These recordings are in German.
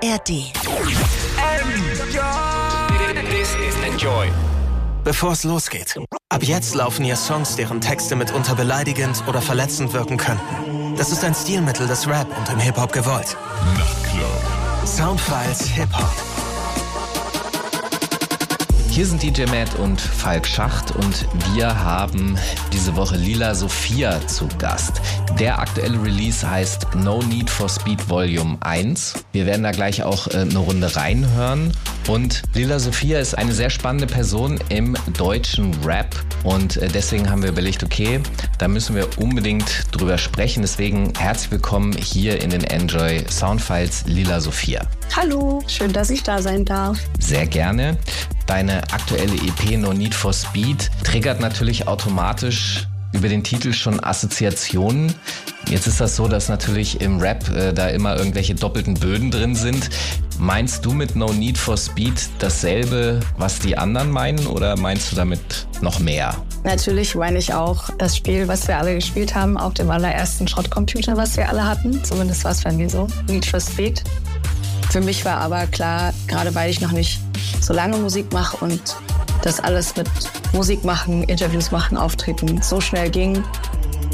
ARD. Enjoy. Bevor es losgeht. Ab jetzt laufen hier Songs, deren Texte mitunter beleidigend oder verletzend wirken könnten. Das ist ein Stilmittel des Rap und im Hip-Hop gewollt. Soundfiles Hip-Hop. Hier sind DJ Matt und Falk Schacht und wir haben diese Woche Lila Sophia zu Gast. Der aktuelle Release heißt No Need for Speed Volume 1. Wir werden da gleich auch äh, eine Runde reinhören. Und Lila Sophia ist eine sehr spannende Person im deutschen Rap. Und äh, deswegen haben wir überlegt, okay, da müssen wir unbedingt drüber sprechen. Deswegen herzlich willkommen hier in den Enjoy Soundfiles Lila Sophia. Hallo, schön, dass ich da sein darf. Sehr gerne. Deine aktuelle EP No Need for Speed triggert natürlich automatisch über den Titel schon Assoziationen. Jetzt ist das so, dass natürlich im Rap äh, da immer irgendwelche doppelten Böden drin sind. Meinst du mit No Need for Speed dasselbe, was die anderen meinen, oder meinst du damit noch mehr? Natürlich meine ich auch das Spiel, was wir alle gespielt haben, auf dem allerersten Schrottcomputer, was wir alle hatten. Zumindest war es bei mir so. Need for Speed. Für mich war aber klar, gerade weil ich noch nicht so lange Musik mache und das alles mit Musik machen, Interviews machen, Auftreten so schnell ging,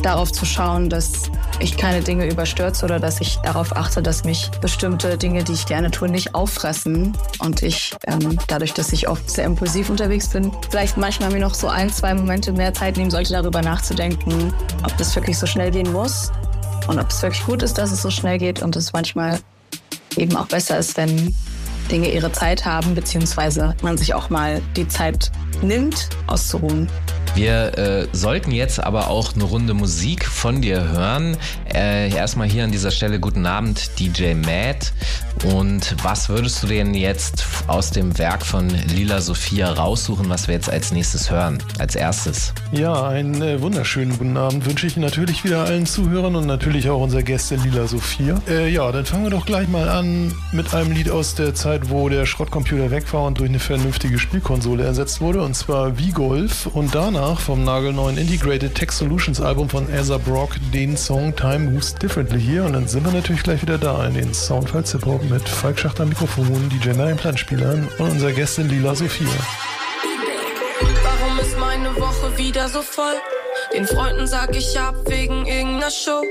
darauf zu schauen, dass ich keine Dinge überstürze oder dass ich darauf achte, dass mich bestimmte Dinge, die ich gerne tue, nicht auffressen. Und ich, ähm, dadurch, dass ich oft sehr impulsiv unterwegs bin, vielleicht manchmal mir noch so ein, zwei Momente mehr Zeit nehmen sollte, darüber nachzudenken, ob das wirklich so schnell gehen muss und ob es wirklich gut ist, dass es so schnell geht und es manchmal eben auch besser ist, wenn Dinge ihre Zeit haben, beziehungsweise man sich auch mal die Zeit nimmt, auszuruhen. Wir äh, sollten jetzt aber auch eine Runde Musik von dir hören. Äh, erstmal hier an dieser Stelle guten Abend, DJ Matt. Und was würdest du denn jetzt aus dem Werk von Lila Sophia raussuchen, was wir jetzt als nächstes hören? Als erstes. Ja, einen äh, wunderschönen guten Abend wünsche ich natürlich wieder allen Zuhörern und natürlich auch unserer Gäste Lila Sophia. Äh, ja, dann fangen wir doch gleich mal an mit einem Lied aus der Zeit, wo der Schrottcomputer weg war und durch eine vernünftige Spielkonsole ersetzt wurde, und zwar V-Golf. Und danach vom nagelneuen Integrated Tech Solutions Album von Ezra Brock den Song Time Moves Differently hier. Und dann sind wir natürlich gleich wieder da in den Soundfiles Hip Hop mit Falk Schacht am Mikrofon, DJ Marian Plattenspielern und unserer Gästin Lila Sophia. Warum ist meine Woche wieder so voll? Den Freunden sag ich ab wegen irgendeiner Show.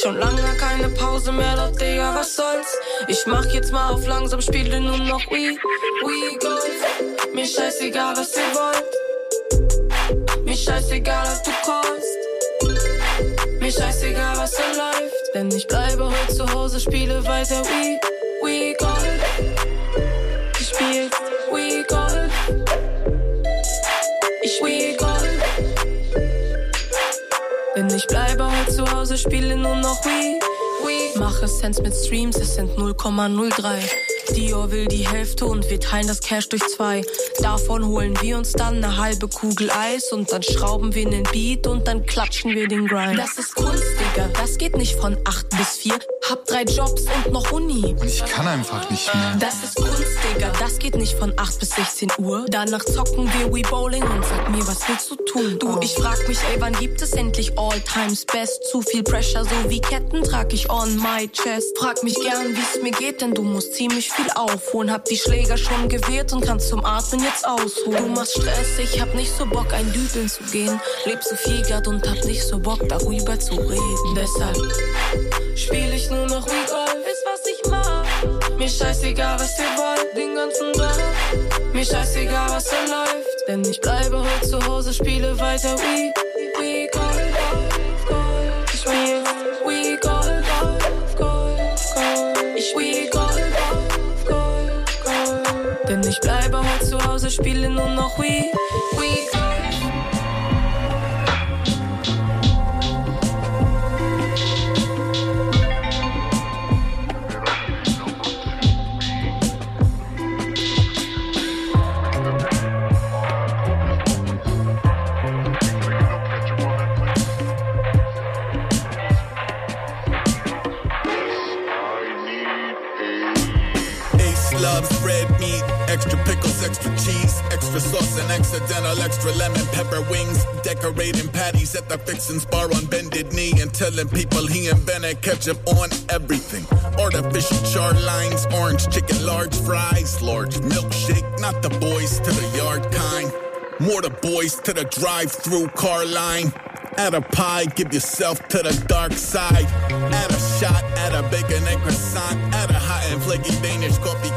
Schon lange keine Pause mehr, doch Digga, was soll's? Ich mach jetzt mal auf langsam, spiele nur noch Wii, Wii Golf. Mir scheißegal, was ihr wollt. Mir scheißegal, ob du callst. Mir scheißegal, was da läuft. Denn ich bleibe heute zu Hause, spiele weiter Wii, Wii Golf. Spiel Wii Golf. Ich Wii Golf. Denn ich bleibe heute zu Hause, spiele nur noch Wii. Mache Cents mit Streams, es sind 0,03. Dior will die Hälfte und wir teilen das Cash durch zwei. Davon holen wir uns dann eine halbe Kugel Eis und dann schrauben wir den Beat und dann klatschen wir den Grind. Das ist Kunst, Digga, das geht nicht von 8 bis 4. Hab drei Jobs und noch Uni. Und ich kann einfach nicht mehr. Das ist Kunst, Digga, das geht nicht von 8 bis 16 Uhr. Danach zocken wir Wii Bowling und sag mir, was willst du tun? Du, ich frag mich, ey, wann gibt es endlich All Times Best? Zu viel Pressure, so wie Ketten trag ich on my chest. Frag mich gern, wie's mir geht, denn du musst ziemlich viel aufholen. Hab die Schläger schon gewählt und kannst zum Atmen jetzt ausholen. Du machst Stress, ich hab nicht so Bock, ein Dübeln zu gehen. Leb so viel grad und hab nicht so Bock, darüber zu reden. Deshalb spiel ich nur noch Wii Golf, ist was ich mag. Mir scheißegal, was ihr wollt, den ganzen Tag. Mir scheißegal, was da läuft, denn ich bleibe heute zu Hause, spiele weiter Wii, Hause, spiele nur noch Wii accidental extra lemon pepper wings. Decorating patties at the fixins bar on bended knee and telling people he invented ketchup on everything. Artificial char lines, orange chicken, large fries, large milkshake, not the boys to the yard kind. More the boys to the drive-through car line. Add a pie, give yourself to the dark side. Add a shot, add a bacon and croissant. Add a hot and flaky Danish coffee,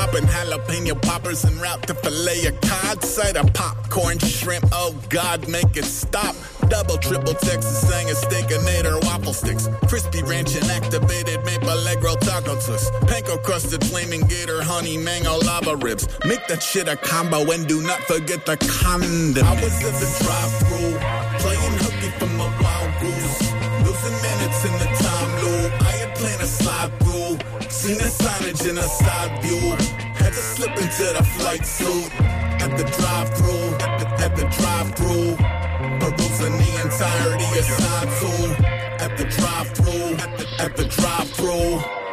Popping jalapeno poppers and route to fillet a cod. Cider popcorn, shrimp, oh God, make it stop. Double, triple Texas sang a steakinator waffle sticks. Crispy ranch and activated maple allegro taco twist. Panko crusted flaming gator, honey, mango, lava ribs. Make that shit a combo and do not forget the condom. I was in the drive-through, Seen a signage in a side view. Had to slip into the flight suit. At the drive-through, at the, at the drive-through. Perusing the entirety of side two. At the drive-through, at the, at the drive-through.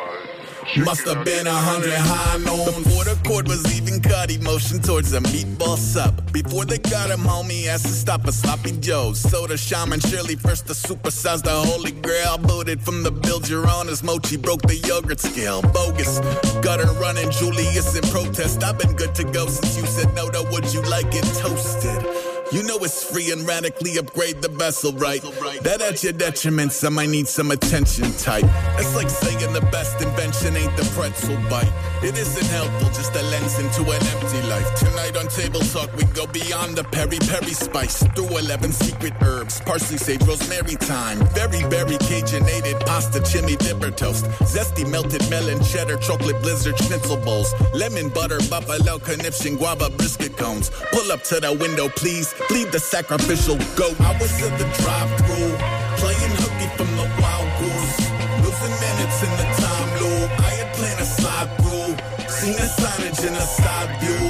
Must have been a hundred high noon Before the cord was even cut He motioned towards a meatball sub Before they got him home He asked to stop a sloppy joe's Soda shaman Shirley first to supersize the holy grail. Booted from the build your honors Mochi broke the yogurt scale. Bogus. Gutter running Julius in protest. I've been good to go since you said no to Would you like it toasted? You know it's free and radically upgrade the vessel, right? That at your detriment, some might need some attention type. It's like saying the best invention ain't the pretzel bite. It isn't helpful, just a lens into an empty life. Tonight on Table Talk, we go beyond the peri peri spice. Through 11 secret herbs, parsley, sage, rosemary thyme. Very, very Cajunated pasta, chimney dipper toast. Zesty melted melon, cheddar, chocolate blizzard, schnitzel bowls. Lemon butter, buffalo conniption, guava brisket cones. Pull up to the window, please. Bleed the sacrificial goat. I was in the drive-through, playing hooky from the wild goose. Losing minutes in the time loop. I had planned a slide through. Seen a signage in a side view.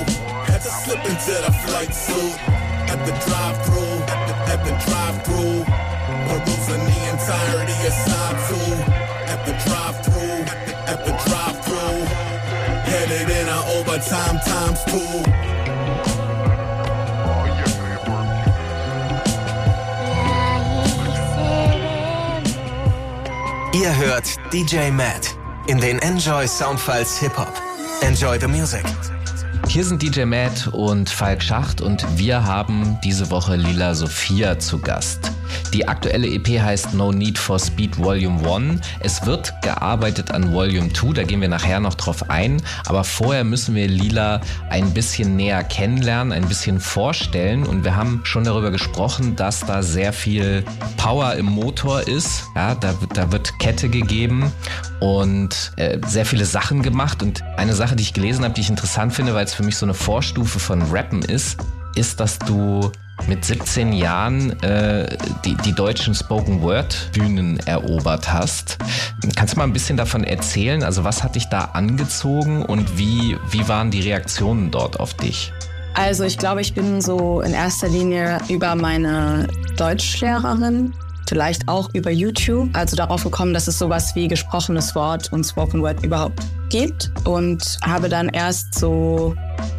Had to slip into the flight suit. At the drive-through, at the, at the drive-through. Perusing the entirety of side two. At the drive-through, at the, at the drive-through. Headed in a overtime times two. Ihr hört DJ Matt in den Enjoy Soundfiles Hip Hop. Enjoy the music. Hier sind DJ Matt und Falk Schacht und wir haben diese Woche Lila Sophia zu Gast. Die aktuelle EP heißt No Need for Speed Volume 1. Es wird gearbeitet an Volume 2, da gehen wir nachher noch drauf ein. Aber vorher müssen wir Lila ein bisschen näher kennenlernen, ein bisschen vorstellen. Und wir haben schon darüber gesprochen, dass da sehr viel Power im Motor ist. Ja, da, da wird Kette gegeben und äh, sehr viele Sachen gemacht. Und eine Sache, die ich gelesen habe, die ich interessant finde, weil es für mich so eine Vorstufe von Rappen ist, ist, dass du mit 17 Jahren äh, die, die deutschen Spoken Word Bühnen erobert hast. Kannst du mal ein bisschen davon erzählen? Also was hat dich da angezogen und wie, wie waren die Reaktionen dort auf dich? Also ich glaube, ich bin so in erster Linie über meine Deutschlehrerin, vielleicht auch über YouTube, also darauf gekommen, dass es sowas wie gesprochenes Wort und Spoken Word überhaupt gibt und habe dann erst so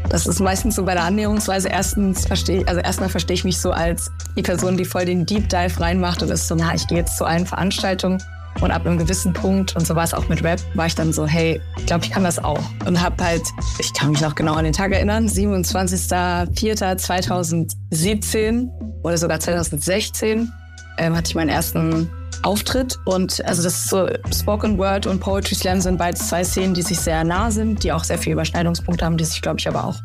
das ist meistens so bei der Annäherungsweise. Erstens verstehe ich, also erstmal verstehe ich mich so als die Person, die voll den Deep Dive reinmacht und ist so, na, ich gehe jetzt zu allen Veranstaltungen und ab einem gewissen Punkt, und so war es auch mit Rap, war ich dann so, hey, ich glaube, ich kann das auch. Und habe halt, ich kann mich noch genau an den Tag erinnern, 27.04.2017 oder sogar 2016 ähm, hatte ich meinen ersten Auftritt. Und also das so Spoken Word und Poetry Slam sind beides zwei Szenen, die sich sehr nah sind, die auch sehr viele Überschneidungspunkte haben, die sich, glaube ich, aber auch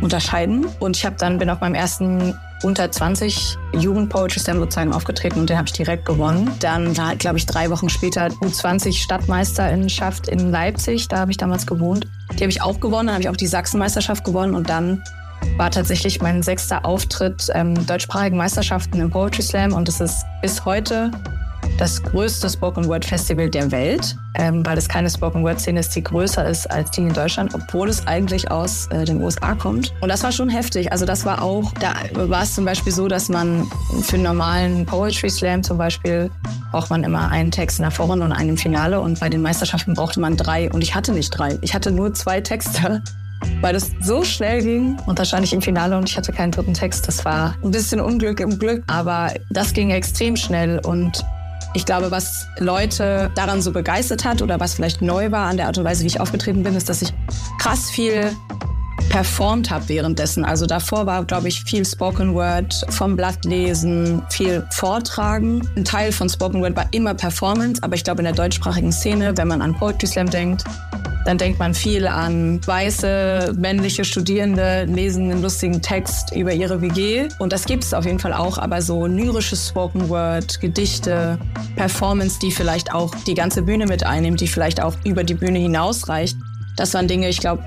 unterscheiden. Und ich habe dann bin auf meinem ersten unter 20 Jugend Poetry Slam sozusagen aufgetreten und den habe ich direkt gewonnen. Dann, glaube ich, drei Wochen später U20 Stadtmeisterinnenschaft in Leipzig, da habe ich damals gewohnt. Die habe ich auch gewonnen, dann habe ich auch die Sachsenmeisterschaft gewonnen und dann war tatsächlich mein sechster Auftritt ähm, deutschsprachigen Meisterschaften im Poetry Slam und es ist bis heute das größte Spoken Word Festival der Welt, ähm, weil es keine Spoken Word Szene ist, die größer ist als die in Deutschland, obwohl es eigentlich aus äh, den USA kommt. Und das war schon heftig. Also das war auch, da war es zum Beispiel so, dass man für einen normalen Poetry Slam zum Beispiel braucht man immer einen Text in der Vorrunde und einen im Finale und bei den Meisterschaften brauchte man drei und ich hatte nicht drei. Ich hatte nur zwei Texte weil das so schnell ging. Und da stand ich im Finale und ich hatte keinen dritten Text. Das war ein bisschen Unglück im Glück, aber das ging extrem schnell. Und ich glaube, was Leute daran so begeistert hat oder was vielleicht neu war an der Art und Weise, wie ich aufgetreten bin, ist, dass ich krass viel performt habe währenddessen. Also davor war, glaube ich, viel Spoken Word, vom Blatt lesen, viel Vortragen. Ein Teil von Spoken Word war immer Performance, aber ich glaube in der deutschsprachigen Szene, wenn man an Poetry Slam denkt, dann denkt man viel an weiße männliche Studierende lesen einen lustigen Text über ihre WG. Und das gibt es auf jeden Fall auch, aber so lyrisches Spoken Word, Gedichte, Performance, die vielleicht auch die ganze Bühne mit einnimmt, die vielleicht auch über die Bühne hinausreicht. Das waren Dinge, ich glaube,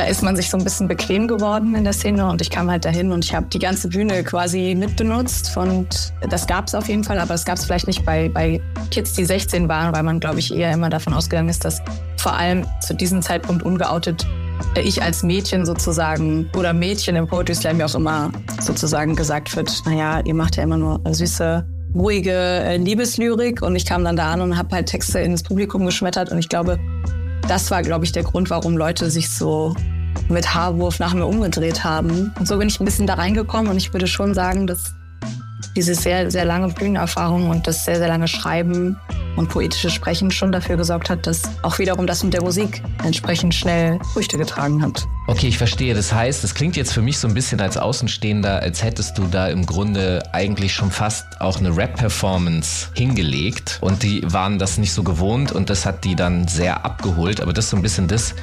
da ist man sich so ein bisschen bequem geworden in der Szene und ich kam halt dahin und ich habe die ganze Bühne quasi mitbenutzt und das gab es auf jeden Fall, aber es gab es vielleicht nicht bei, bei Kids, die 16 waren, weil man, glaube ich, eher immer davon ausgegangen ist, dass vor allem zu diesem Zeitpunkt ungeoutet äh, ich als Mädchen sozusagen oder Mädchen im Poetry Slam ja auch immer sozusagen gesagt wird, naja, ihr macht ja immer nur süße ruhige äh, Liebeslyrik. Und ich kam dann da an und habe halt Texte ins Publikum geschmettert und ich glaube, das war, glaube ich, der Grund, warum Leute sich so mit Haarwurf nach mir umgedreht haben. Und so bin ich ein bisschen da reingekommen und ich würde schon sagen, dass diese sehr, sehr lange Bühnenerfahrung und das sehr, sehr lange Schreiben und poetische Sprechen schon dafür gesorgt hat, dass auch wiederum das mit der Musik entsprechend schnell Früchte getragen hat. Okay, ich verstehe. Das heißt, es klingt jetzt für mich so ein bisschen als Außenstehender, als hättest du da im Grunde eigentlich schon fast auch eine Rap-Performance hingelegt und die waren das nicht so gewohnt und das hat die dann sehr abgeholt. Aber das ist so ein bisschen das,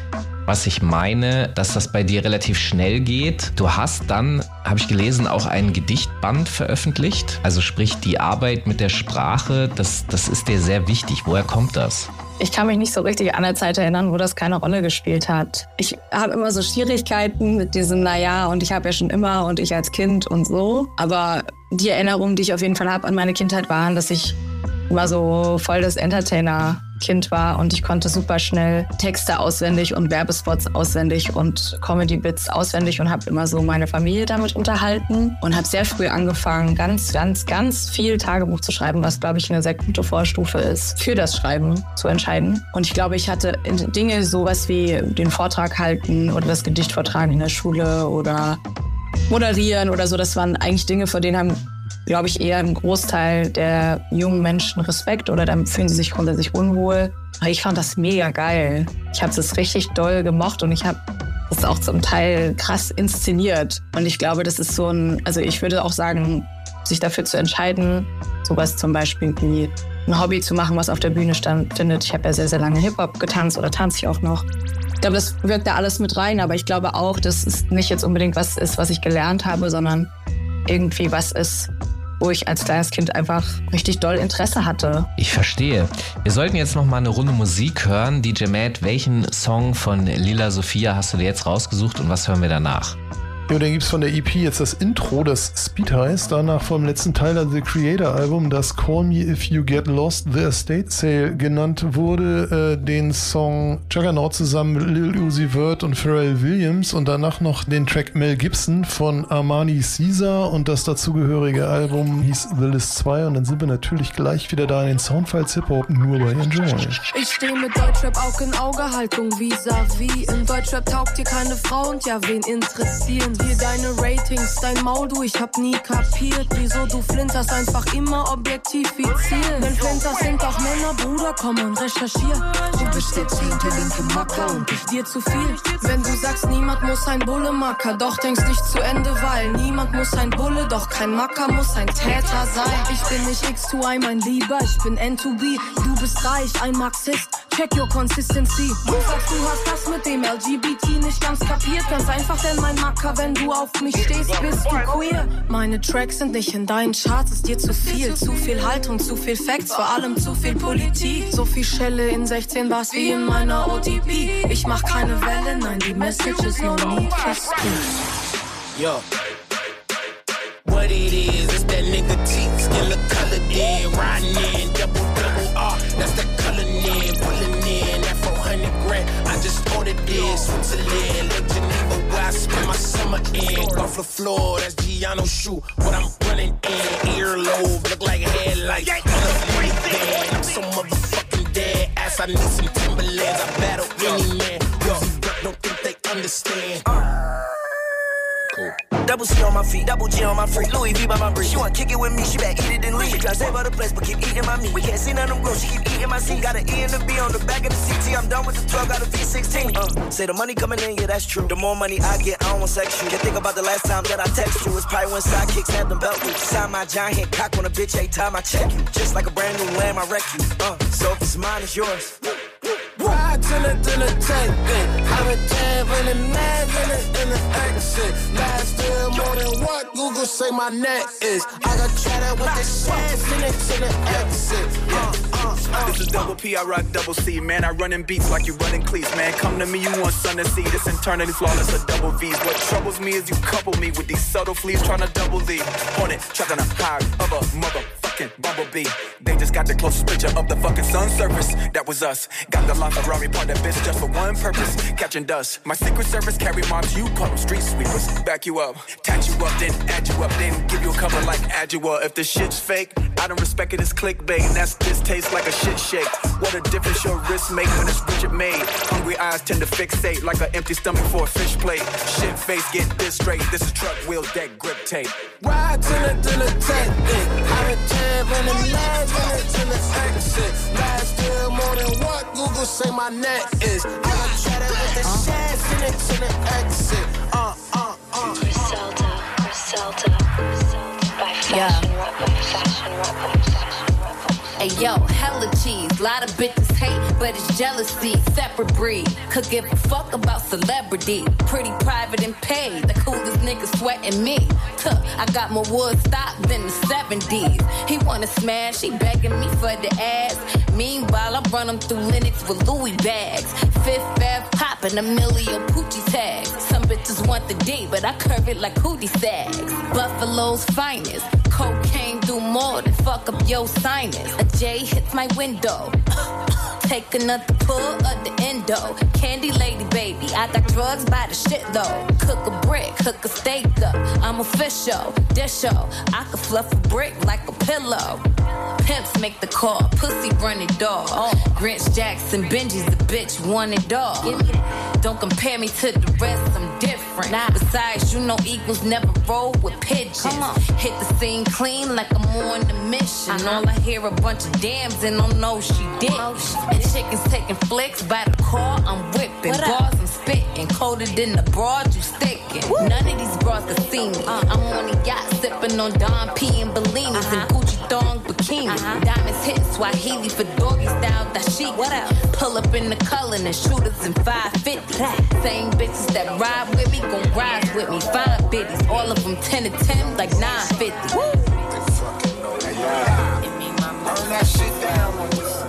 was ich meine, dass das bei dir relativ schnell geht. Du hast dann, habe ich gelesen, auch einen Gedichtband veröffentlicht. Also sprich, die Arbeit mit der Sprache, das, das ist dir sehr wichtig. Woher kommt das? Ich kann mich nicht so richtig an der Zeit erinnern, wo das keine Rolle gespielt hat. Ich habe immer so Schwierigkeiten mit diesem, naja, und ich habe ja schon immer und ich als Kind und so. Aber die Erinnerungen, die ich auf jeden Fall habe an meine Kindheit, waren, dass ich immer so voll das Entertainer Kind war und ich konnte super schnell Texte auswendig und Werbespots auswendig und Comedy-Bits auswendig und habe immer so meine Familie damit unterhalten und habe sehr früh angefangen, ganz, ganz, ganz viel Tagebuch zu schreiben, was, glaube ich, eine sehr gute Vorstufe ist, für das Schreiben zu entscheiden. Und ich glaube, ich hatte Dinge, sowas wie den Vortrag halten oder das Gedicht vortragen in der Schule oder moderieren oder so, das waren eigentlich Dinge, vor denen haben glaube ich, eher im Großteil der jungen Menschen Respekt oder dann fühlen sie sich grundsätzlich unwohl. Ich fand das mega geil. Ich habe es richtig doll gemocht und ich habe das auch zum Teil krass inszeniert. Und ich glaube, das ist so ein, also ich würde auch sagen, sich dafür zu entscheiden, sowas zum Beispiel wie ein Hobby zu machen, was auf der Bühne stattfindet. Ich habe ja sehr, sehr lange Hip-Hop getanzt oder tanze ich auch noch. Ich glaube, das wirkt da alles mit rein, aber ich glaube auch, dass es nicht jetzt unbedingt was ist, was ich gelernt habe, sondern irgendwie was ist, wo ich als kleines Kind einfach richtig doll Interesse hatte. Ich verstehe. Wir sollten jetzt noch mal eine Runde Musik hören. DJ Matt, welchen Song von Lila Sophia hast du dir jetzt rausgesucht und was hören wir danach? Ja, dann gibt es von der EP jetzt das Intro, das Speed heißt. Danach vom letzten Teil der The Creator Album, das Call Me If You Get Lost, The Estate Sale genannt wurde, äh, den Song Juggernaut zusammen mit Lil Uzi Vert und Pharrell Williams und danach noch den Track Mel Gibson von Armani Caesar und das dazugehörige Album hieß The List 2 und dann sind wir natürlich gleich wieder da in den Soundfiles Hip-Hop nur bei Enjoy. Ich stehe mit Deutschrap Auge in Auge, Haltung vis-à-vis. In Deutschrap taugt dir keine Frau und ja, wen interessieren? Hier deine Ratings, dein Maul, du, ich hab nie kapiert, wieso du flinterst, einfach immer objektifizieren. Wenn Flinter sind auch Männer, Bruder, komm und recherchier. Du bist der zehnte linke Macker und ich dir zu viel. Wenn du sagst, niemand muss ein Bulle Macker, doch denkst nicht zu Ende, weil niemand muss ein Bulle, doch kein Macker muss ein Täter sein. Ich bin nicht X2I, mein Lieber, ich bin N2B. Du bist reich, ein Marxist, check your consistency. Du sagst, du hast das mit dem LGBT nicht ganz kapiert, ganz einfach, denn mein Macker, wenn wenn du auf mich stehst, bist du queer. Meine Tracks sind nicht in deinen Charts, ist dir zu viel. Zu viel Haltung, zu viel Facts, vor allem zu viel Politik. So viel Schelle in 16 Bars wie in meiner OTP. Ich mach keine Welle, nein, die Message ist no need for. Yo. What it is, it's that nigga T, skin the color in, riding in, double, double R, that's the color in, pulling in, that 400 grand, I just ordered this, Switzerland, Lake Geneva, where I spend my summer in. Off the floor, that's Giano shoe. What I'm running in, earlobe, look like headlights. On the I'm so motherfucking dead. Ass, I need some Timberlands. I battle any man. Yo, don't think they understand. Uh. Cool. Double C on my feet, double G on my freak, Louis V by my break. She wanna kick it with me, she back, eat it then leave. She try save all the place, but keep eating my meat. We can't see none of them grow, she keep eating my seat. Got an E and a B on the back of the CT. I'm done with the 12, got a V16. Uh, say the money coming in, yeah, that's true. The more money I get, I don't want sex you. Can't think about the last time that I text you. It's probably when sidekicks had them belt loops. Sign my giant cock on a bitch, every time I check you. Just like a brand new lamb, I wreck you. Uh, so if it's mine, it's yours. Ride to the, to the tank, I'm a jab in the mag in the, in exit. Last year more than what Google say my net is. I got cheddar with the shit in it to the exit. Uh, uh, uh, this is double P, I rock double C. Man, I run in beats like you running cleats. Man, come to me, you want sun to see. This eternity flawless, a double V's. What troubles me is you couple me with these subtle fleas trying to double D. On it, trapped on a high of a mother fucking bumblebee. They just got the closest picture of the fucking sun surface. That was us. Got the LaFerrari part that bitch just for one purpose. Catching dust. My secret service carry mobs, you call them street sweepers. Back you up, tatch you up, then add you up, then give you a cover like Adjua. If the shit's fake, I don't respect it it's clickbait. And that's this tastes like a shit shake. What a difference your wrist make when it's Richard made. Hungry eyes tend to fixate like an empty stomach for a fish plate. Shit face, get this straight. This is truck wheel deck grip tape. Ride to the, to the tent, I'm live in the lag in it to the exit. Last year more than what Google say my net is. I got cheddar with the shares in it to the exit. Uh, uh, uh. Griselda, by fashion, yeah. fashion, fashion. Hey yo, hella cheese. Lot of bitches hate, but it's jealousy. Separate breed. Could give a fuck about celebrity. Pretty private and paid. The coolest nigga sweating me. Tuh, I got more wood stock than the 70s. He wanna smash, he begging me for the ass. Meanwhile, I run him through Linux with Louis bags. Fifth Ave popping a million Poochie tags. Some bitches want the D, but I curve it like Hootie Sags. Buffalo's finest. Cocaine do more than fuck up your sinus. A J hits my window. Take another pull of the endo. Candy lady, baby. I got drugs by the shit though. Cook a brick, cook a steak up. I'm official, dish show. I could fluff a brick like a pillow. Pimps make the call, pussy running dog. Grinch Jackson, Benji's the bitch, one dog. Don't compare me to the rest, I'm different. Nah. Besides, you know equals never roll with pigeons. Hit the scene clean like I'm on the mission. Uh-huh. All I hear a bunch of dams and don't know she did. And chickens taking flicks by the car, I'm whipping. Bars I'm spitting, colder than the broad you sticking. Woo. None of these bras can see me. Uh-huh. I'm on a yacht sipping on Don P and Bellinis uh-huh. and Gucci thong bikini. Uh-huh. Diamonds hit Swahili for doggy style dashiki. What up? Pull up in the color and shooters in 550. Same bitches that ride with me, gon' ride with me. Five bitches, all of them 10 to 10, like 950. Woo. Burn that shit down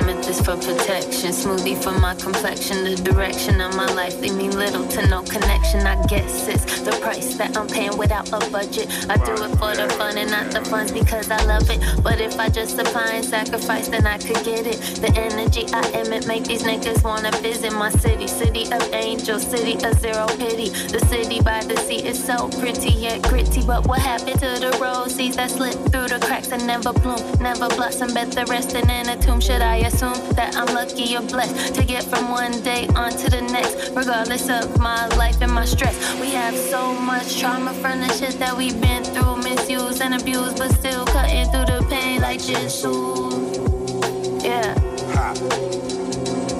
just for protection. Smoothie for my complexion. The direction of my life leave me little to no connection. I guess it's the price that I'm paying without a budget. I do it for the fun and not the funds because I love it. But if I just apply and sacrifice, then I could get it. The energy I emit make these niggas wanna visit my city. City of angels, city of zero pity. The city by the sea is so pretty yet gritty. But what happened to the roses that slip through the cracks and never bloom, never blossom? Bet the resting in a tomb. Should I assume? that I'm lucky or blessed to get from one day on to the next, regardless of my life and my stress. We have so much trauma from the shit that we've been through, misused and abused, but still cutting through the pain like Jesus. Yeah. Ha.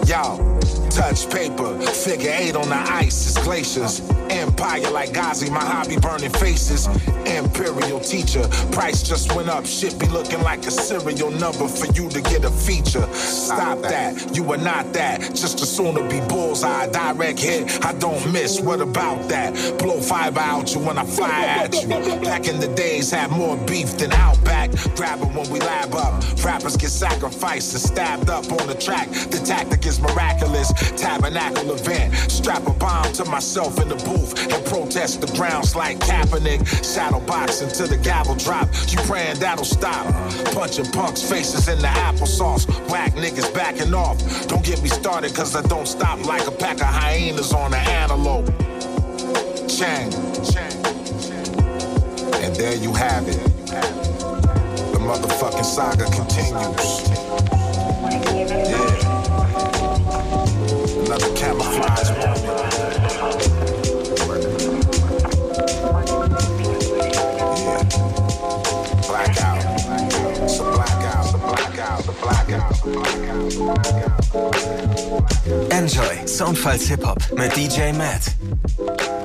Yo touch paper. Figure eight on the ice is glaciers. Empire like Ghazi, my hobby burning faces. Imperial teacher, price just went up. Shit be looking like a serial number for you to get a feature. Stop that, you are not that. Just as soon to be bullseye, direct hit. I don't miss. What about that? Blow five out you when I fire at you. Back in the days, had more beef than Outback. Grab it when we lab up. Rappers get sacrificed and stabbed up on the track. The tactic is miraculous tabernacle event. Strap a bomb to myself in the booth and protest the grounds like Kaepernick. Shadow boxing to the gavel drop. You praying that'll stop. Punching punks' faces in the applesauce. Whack niggas backing off. Don't get me started, cause I don't stop like a pack of hyenas on an antelope. Chang. And there you have it. The motherfucking saga continues. Yeah another camouflage. Yeah. Enjoy Soundfalls Hip Hop mit DJ Matt.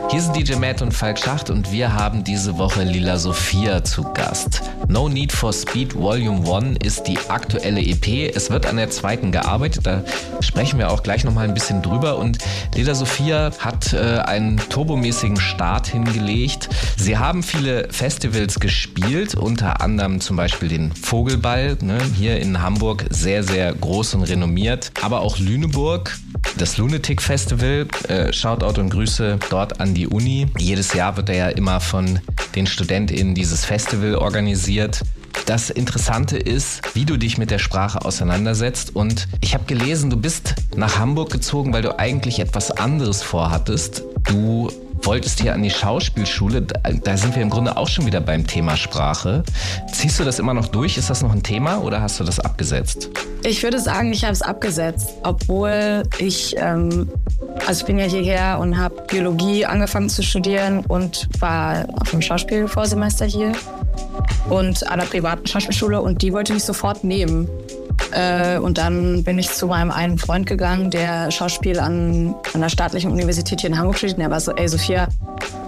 Hier sind DJ Matt und Falk Schacht und wir haben diese Woche Lila Sophia zu Gast. No Need for Speed Volume 1 ist die aktuelle EP. Es wird an der zweiten gearbeitet, da sprechen wir auch gleich nochmal ein bisschen drüber. Und Lila Sophia hat äh, einen turbomäßigen Start hingelegt. Sie haben viele Festivals gespielt, unter anderem zum Beispiel den Vogelball, ne, hier in Hamburg sehr, sehr groß und renommiert, aber auch Lüneburg das Lunatic Festival. Äh, Shoutout und Grüße dort an die Uni. Jedes Jahr wird da ja immer von den StudentInnen dieses Festival organisiert. Das Interessante ist, wie du dich mit der Sprache auseinandersetzt. Und ich habe gelesen, du bist nach Hamburg gezogen, weil du eigentlich etwas anderes vorhattest. Du wolltest hier an die Schauspielschule. Da sind wir im Grunde auch schon wieder beim Thema Sprache. Ziehst du das immer noch durch? Ist das noch ein Thema oder hast du das abgesetzt? Ich würde sagen, ich habe es abgesetzt, obwohl ich, ähm, also ich bin ja hierher und habe Biologie angefangen zu studieren und war auf dem Schauspielvorsemester hier und an einer privaten Schauspielschule und die wollte mich sofort nehmen. Äh, und dann bin ich zu meinem einen Freund gegangen, der Schauspiel an, an der staatlichen Universität hier in Hamburg studiert. Und er war so, ey Sophia,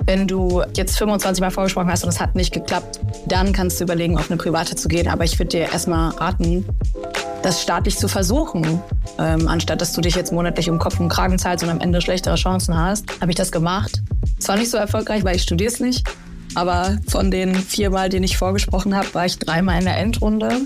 wenn du jetzt 25 Mal vorgesprochen hast und es hat nicht geklappt, dann kannst du überlegen, auf eine private zu gehen. Aber ich würde dir erstmal raten, das staatlich zu versuchen. Ähm, anstatt dass du dich jetzt monatlich um Kopf und Kragen zahlst und am Ende schlechtere Chancen hast, habe ich das gemacht. Zwar nicht so erfolgreich, weil ich studiere es nicht, aber von den viermal, den ich vorgesprochen habe, war ich dreimal in der Endrunde.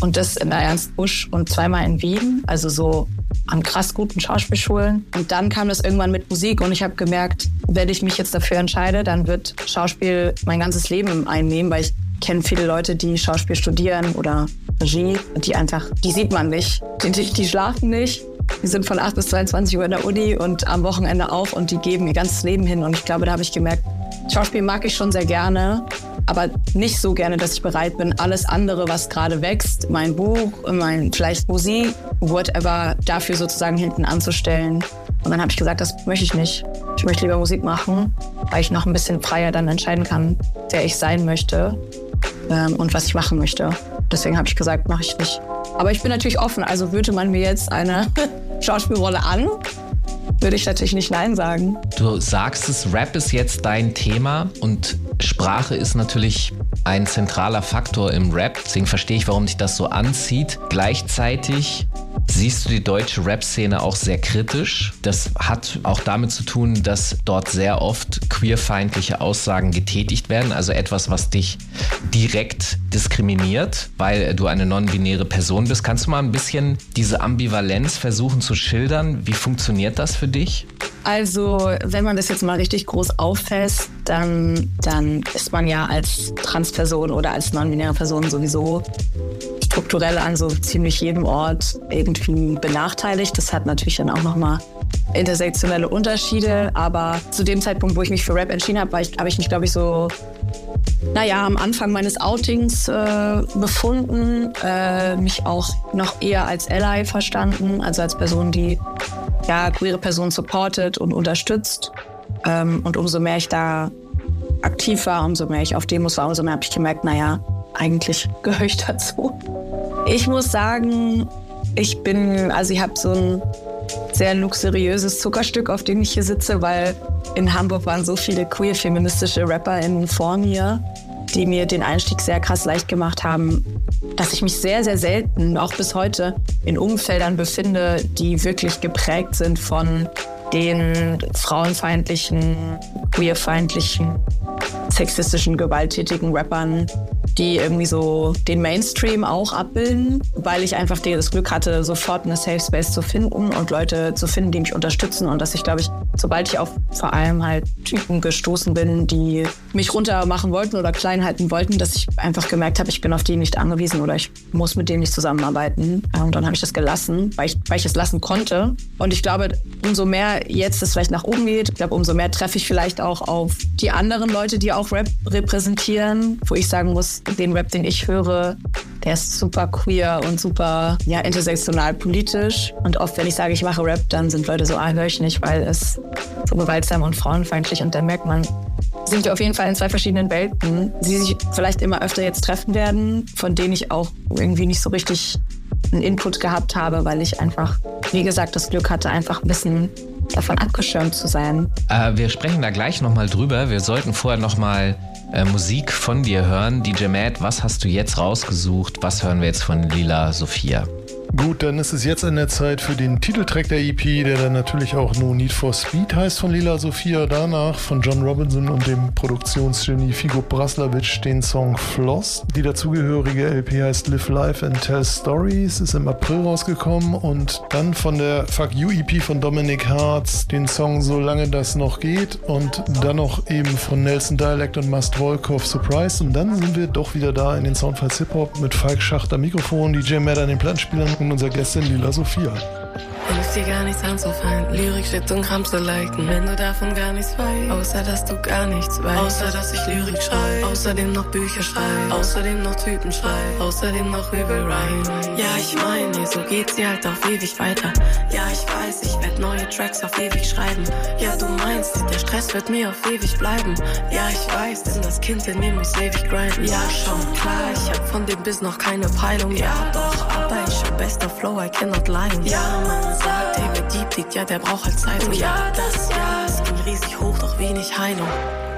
Und das in der Ernst Busch und zweimal in Wien, also so an krass guten Schauspielschulen. Und dann kam das irgendwann mit Musik und ich habe gemerkt, wenn ich mich jetzt dafür entscheide, dann wird Schauspiel mein ganzes Leben einnehmen, weil ich kenne viele Leute, die Schauspiel studieren oder Regie, die einfach, die sieht man nicht. Die, die, schlafen nicht. Die sind von 8 bis 22 Uhr in der Uni und am Wochenende auf und die geben ihr ganzes Leben hin. Und ich glaube, da habe ich gemerkt, Schauspiel mag ich schon sehr gerne, aber nicht so gerne, dass ich bereit bin, alles andere, was gerade wächst, mein Buch, mein vielleicht Musik, whatever, dafür sozusagen hinten anzustellen. Und dann habe ich gesagt, das möchte ich nicht. Ich möchte lieber Musik machen, weil ich noch ein bisschen freier dann entscheiden kann, wer ich sein möchte ähm, und was ich machen möchte. Deswegen habe ich gesagt, mache ich nicht. Aber ich bin natürlich offen. Also würde man mir jetzt eine Schauspielrolle an, würde ich natürlich nicht Nein sagen. Du sagst es, Rap ist jetzt dein Thema und Sprache ist natürlich ein zentraler Faktor im Rap. Deswegen verstehe ich, warum dich das so anzieht. Gleichzeitig siehst du die deutsche Rap-Szene auch sehr kritisch. Das hat auch damit zu tun, dass dort sehr oft queerfeindliche Aussagen getätigt werden. Also etwas, was dich direkt diskriminiert, weil du eine non-binäre Person bist. Kannst du mal ein bisschen diese Ambivalenz versuchen zu schildern? Wie funktioniert das für dich? Also, wenn man das jetzt mal richtig groß auffasst, dann, dann ist man ja als Transperson oder als non-binäre Person sowieso strukturell an so ziemlich jedem Ort irgendwie benachteiligt. Das hat natürlich dann auch nochmal intersektionelle Unterschiede. Aber zu dem Zeitpunkt, wo ich mich für Rap entschieden habe, habe ich mich, glaube ich, so, naja, am Anfang meines Outings äh, befunden, äh, mich auch noch eher als Ally verstanden, also als Person, die ja, queere Personen supportet und unterstützt. Ähm, und umso mehr ich da aktiv war, umso mehr ich auf Demos war, umso mehr habe ich gemerkt, naja, eigentlich gehöre ich dazu. Ich muss sagen, ich bin, also ich habe so ein sehr luxuriöses Zuckerstück, auf dem ich hier sitze, weil in Hamburg waren so viele queer-feministische RapperInnen vor mir, die mir den Einstieg sehr krass leicht gemacht haben, dass ich mich sehr, sehr selten, auch bis heute, in Umfeldern befinde, die wirklich geprägt sind von den frauenfeindlichen, queerfeindlichen, sexistischen, gewalttätigen Rappern, die irgendwie so den Mainstream auch abbilden, weil ich einfach das Glück hatte, sofort eine Safe Space zu finden und Leute zu finden, die mich unterstützen und dass ich, glaube ich, sobald ich auf vor allem halt Typen gestoßen bin, die mich runter machen wollten oder klein halten wollten, dass ich einfach gemerkt habe, ich bin auf die nicht angewiesen oder ich muss mit denen nicht zusammenarbeiten. Und dann habe ich das gelassen, weil ich, weil ich es lassen konnte. Und ich glaube, umso mehr jetzt es vielleicht nach oben geht, ich glaube, umso mehr treffe ich vielleicht auch auf die anderen Leute, die auch Rap repräsentieren, wo ich sagen muss, den Rap, den ich höre, der ist super queer und super ja, intersektional politisch. Und oft, wenn ich sage, ich mache Rap, dann sind Leute so, ah, höre ich nicht, weil es so gewaltsam und frauenfeindlich. Und dann merkt man, sind wir auf jeden Fall in zwei verschiedenen Welten, die sich vielleicht immer öfter jetzt treffen werden, von denen ich auch irgendwie nicht so richtig einen Input gehabt habe, weil ich einfach, wie gesagt, das Glück hatte, einfach ein bisschen davon abgeschirmt zu sein. Äh, wir sprechen da gleich nochmal drüber. Wir sollten vorher nochmal äh, Musik von dir hören. DJ Matt, was hast du jetzt rausgesucht? Was hören wir jetzt von Lila Sophia? Gut, dann ist es jetzt an der Zeit für den Titeltrack der EP, der dann natürlich auch No Need for Speed heißt von Lila Sophia. Danach von John Robinson und dem Produktionsgenie Figo Braslavic den Song Floss. Die dazugehörige LP heißt Live Life and Tell Stories, ist im April rausgekommen und dann von der Fuck You EP von Dominic Hartz den Song Solange das noch geht und dann noch eben von Nelson Dialect und Mast Volkov Surprise und dann sind wir doch wieder da in den Soundfiles Hip Hop mit Falk Schachter Mikrofon, DJ Matt an den Plattenspielern und unser Gästin Lila Sophia. Und ist dir gar nichts anzufallen. Lyrik, Shit und Kram zu liken. Wenn du davon gar nichts weißt. Außer, dass du gar nichts weißt. Außer, dass ich Lyrik schreibe. Außerdem noch Bücher schreibe. Außerdem noch Typen schreibe. Außerdem noch übel rein. Ja, ich meine, so geht sie halt auf ewig weiter. Ja, ich weiß, ich werd neue Tracks auf ewig schreiben. Ja, du meinst, der Stress wird mir auf ewig bleiben. Ja, ich weiß, denn das Kind in mir muss ewig grinden. Ja, schon klar, ich hab von dem Biss noch keine Peilung. Ja, doch, aber ich hab bester Flow, I cannot lie. Ja, man sagt, hey, wer Deep liegt, ja, der braucht halt Zeit. Und ja, das ja, es ging riesig hoch, doch wenig Heilung.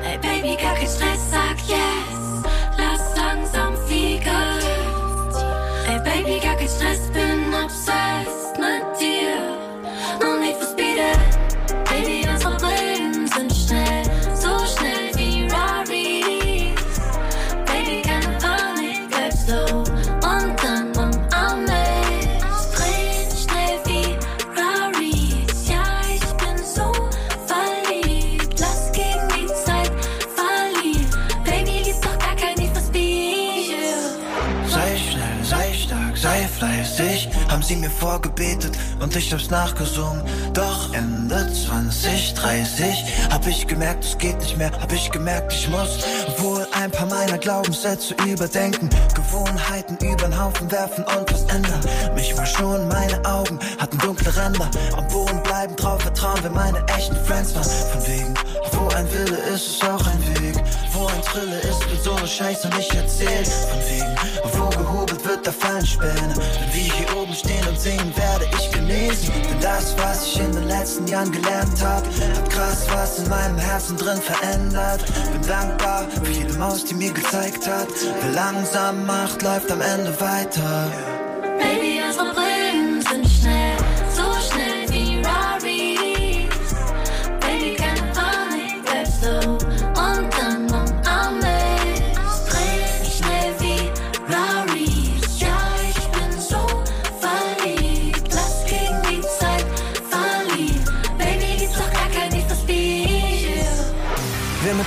Hey Baby, gar kein Stress, vorgebetet und ich hab's nachgesungen. Doch Ende 2030 hab ich gemerkt, es geht nicht mehr, hab ich gemerkt, ich muss wohl ein paar meiner Glaubenssätze überdenken, Gewohnheiten übern Haufen werfen und was ändern. Mich war schon, meine Augen hatten dunkle Ränder, am Boden bleiben, drauf vertrauen, wer meine echten Friends waren. Von wegen, wo ein Wille ist, ist auch ein Weg. Wo ein Trille ist, wird so eine Scheiße nicht erzählt. Von wegen, wo gehobelt da fallen Späne. Wenn wir hier oben stehen und singen, werde ich genesen. Denn das, was ich in den letzten Jahren gelernt hab, hat krass was in meinem Herzen drin verändert. Bin dankbar für jede Maus, die mir gezeigt hat, wer langsam macht, läuft am Ende weiter.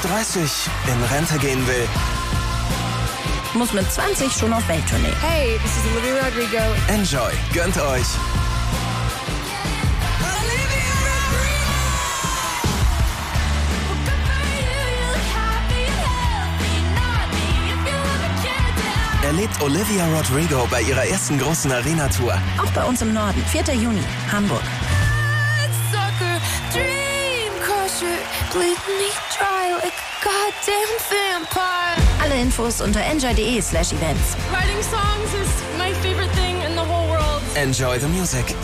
30 in Rente gehen will, muss mit 20 schon auf Welttournee. Hey, this is Olivia Rodrigo. enjoy, gönnt euch. Erlebt Olivia Rodrigo bei ihrer ersten großen Arena-Tour. Auch bei uns im Norden. 4. Juni, Hamburg. Sucker, dream crusher, bleed me dry like a goddamn vampire. Alle Infos unter enjoy.de slash events. Writing songs is my favorite thing in the whole world. Enjoy the music.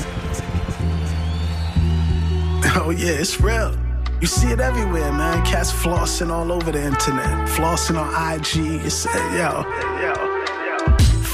Oh yeah, it's real. You see it everywhere, man. Cats flossing all over the internet. Flossing on IG. It's uh, yo.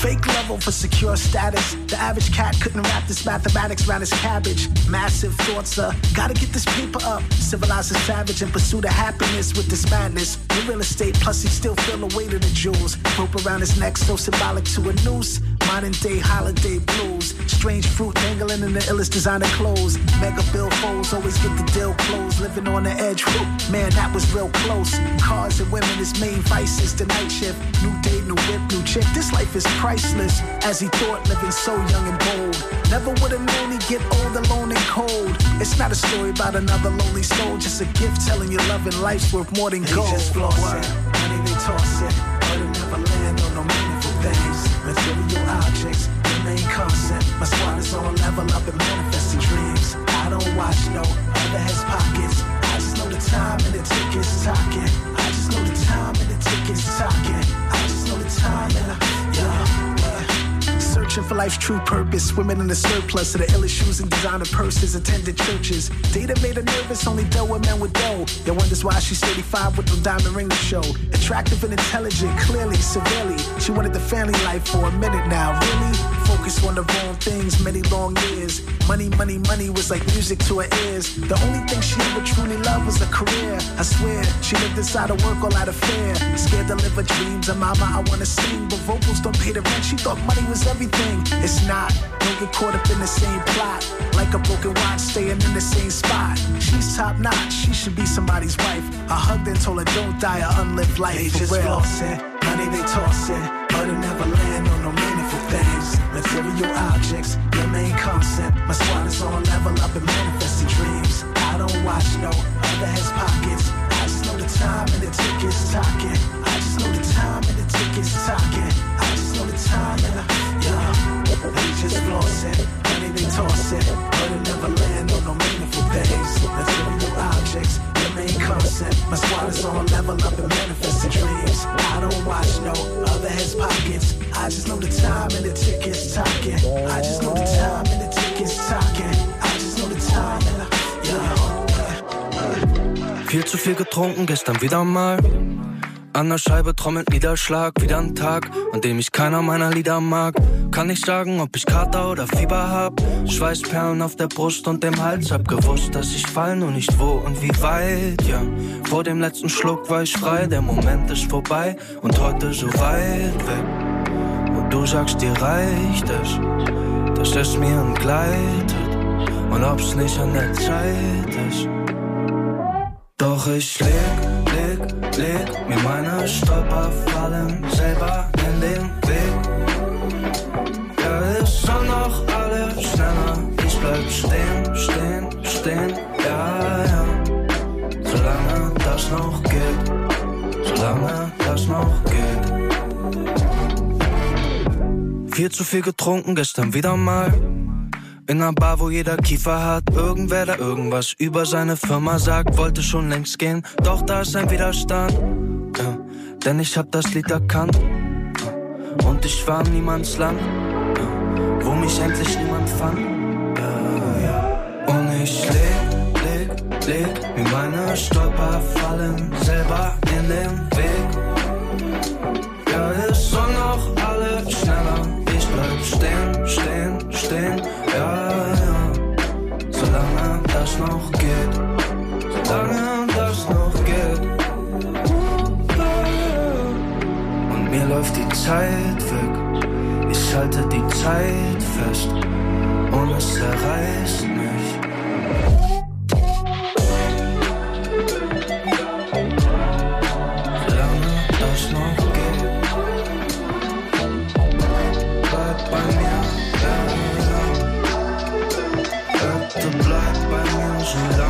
Fake level for secure status. The average cat couldn't wrap this mathematics around his cabbage. Massive thoughts, uh, gotta get this paper up. Civilize the savage and pursue the happiness with this madness. The real estate, plus he still feel the weight of the jewels. Rope around his neck, so symbolic to a noose. Modern day holiday blues. Strange fruit dangling in the illest designer clothes. Mega bill foes always get the deal closed. Living on the edge, whew, man, that was real close. Cars and women, his main vices. The night shift, new day, new whip, new chick. This life is priceless. As he thought, living so young and bold. Never would have known he'd get old, alone and cold. It's not a story about another lonely soul, just a gift telling you love and life's worth more than gold. Just floss it, money they toss it, constant. My squad is on level up and manifesting dreams. I don't watch no other has pockets. I just know the time and the tickets talking. I just know the time and the tickets talking. I just know the time and the. Searching for life's true purpose. Women in the surplus of the illest shoes and designer purses, attended churches. Data made her nervous, only dealt with men with dough. That wonders why she's 35 with no diamond ring to show. Attractive and intelligent, clearly, severely. She wanted the family life for a minute now. Really? Focus on the wrong things, many long years. Money, money, money was like music to her ears. The only thing she ever truly loved was a career. I swear, she lived inside of work all out of fear. Scared to live her dreams, and mama, I wanna sing, but vocals don't pay the rent. She thought money was everything. It's not. Don't get caught up in the same plot. Like a broken watch, staying in the same spot. She's top notch, she should be somebody's wife. I hugged and told her, don't die a unlived life. They for just real. flossing, money they tossing, but it never land Material objects, your main concept. My squad is on level up and manifesting dreams. I don't watch no other has pockets. I just know the time and the tickets talking. I just know the time and the tickets talking. I just know the time and the yeah. They just flossing, money they tossing, but it never land on no meaningful things. Material objects, your main concept. My squad is on level up and manifesting dreams. I don't watch no other has pockets. I just know the time and the tickets talking. I just know the time and the tickets talking. I just know the time and the yeah. Viel zu viel getrunken, gestern wieder mal. An der Scheibe trommelt Niederschlag, wieder ein Tag, an dem ich keiner meiner Lieder mag. Kann nicht sagen, ob ich Kater oder Fieber hab. Schweißperlen auf der Brust und dem Hals, hab gewusst, dass ich fall, nur nicht wo und wie weit, ja. Vor dem letzten Schluck war ich frei, der Moment ist vorbei und heute so weit weg. Und du sagst, dir reicht es, dass es mir entgleitet und ob's nicht an der Zeit ist. Doch ich leg Leg, mir meine Stolperfallen selber in den Weg. Ja, es soll noch alles schneller. Ich bleib stehen, stehen, stehen. Ja, ja. Solange das noch geht. Solange das noch geht. Viel zu viel getrunken, gestern wieder mal. In einer Bar, wo jeder Kiefer hat. Irgendwer, der irgendwas über seine Firma sagt, wollte schon längst gehen. Doch da ist ein Widerstand. Ja, denn ich hab das Lied erkannt. Ja, und ich war im Niemandsland, ja, wo mich endlich niemand fand. Und ich leg, leg, leg mir meine Stolperfallen selber in den Weg. Ja, es soll noch alles schneller. Ich bleib stehen, stehen, stehen ja, ja. Solange das noch geht, solange das noch geht. Und mir läuft die Zeit weg, ich halte die Zeit fest und es zerreißt vision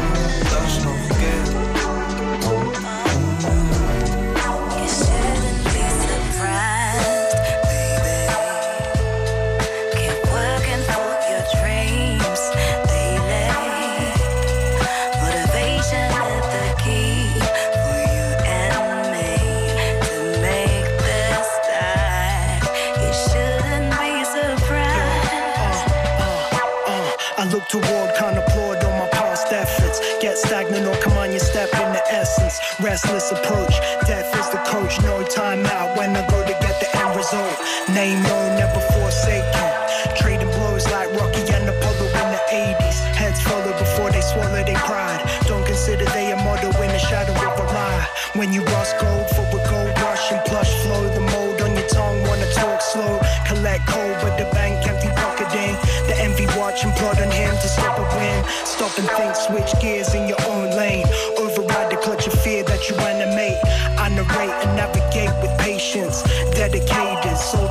and think, switch gears in your own lane. Override the clutch of fear that you animate. I narrate and navigate with patience. Dedicated, soul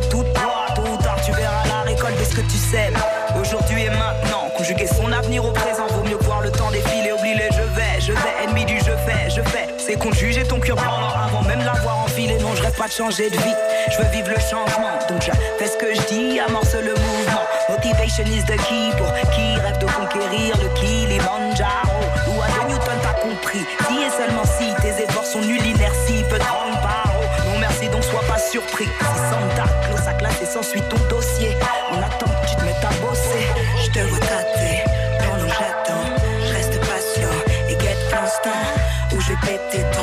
tout droit. Tôt ou tard, tu verras la récolte de ce que tu sèmes. Aujourd'hui et maintenant, conjuguer son avenir au présent, vaut mieux voir le temps défiler. Oublie les je vais, je vais, ennemi du je fais, je fais. C'est qu'on jugeait ton cure avant même l'avoir enfilé. Non, je rêve pas de changer de vie, je veux vivre le changement. Donc je fais ce que je dis, amorce le mouvement. Motivation is the key pour qui rêve de conquérir le Kilimanjaro. Loi de Newton, t'as compris. Si et seulement si tes efforts sont nuls, l'inertie peut te sois pas surpris. Si Santa Claus a classé, s'ensuit ton dossier. On attend que tu te mettes à bosser. Je te vois tâter pendant j'attends. Je reste patient et guette l'instant où j'ai pété ton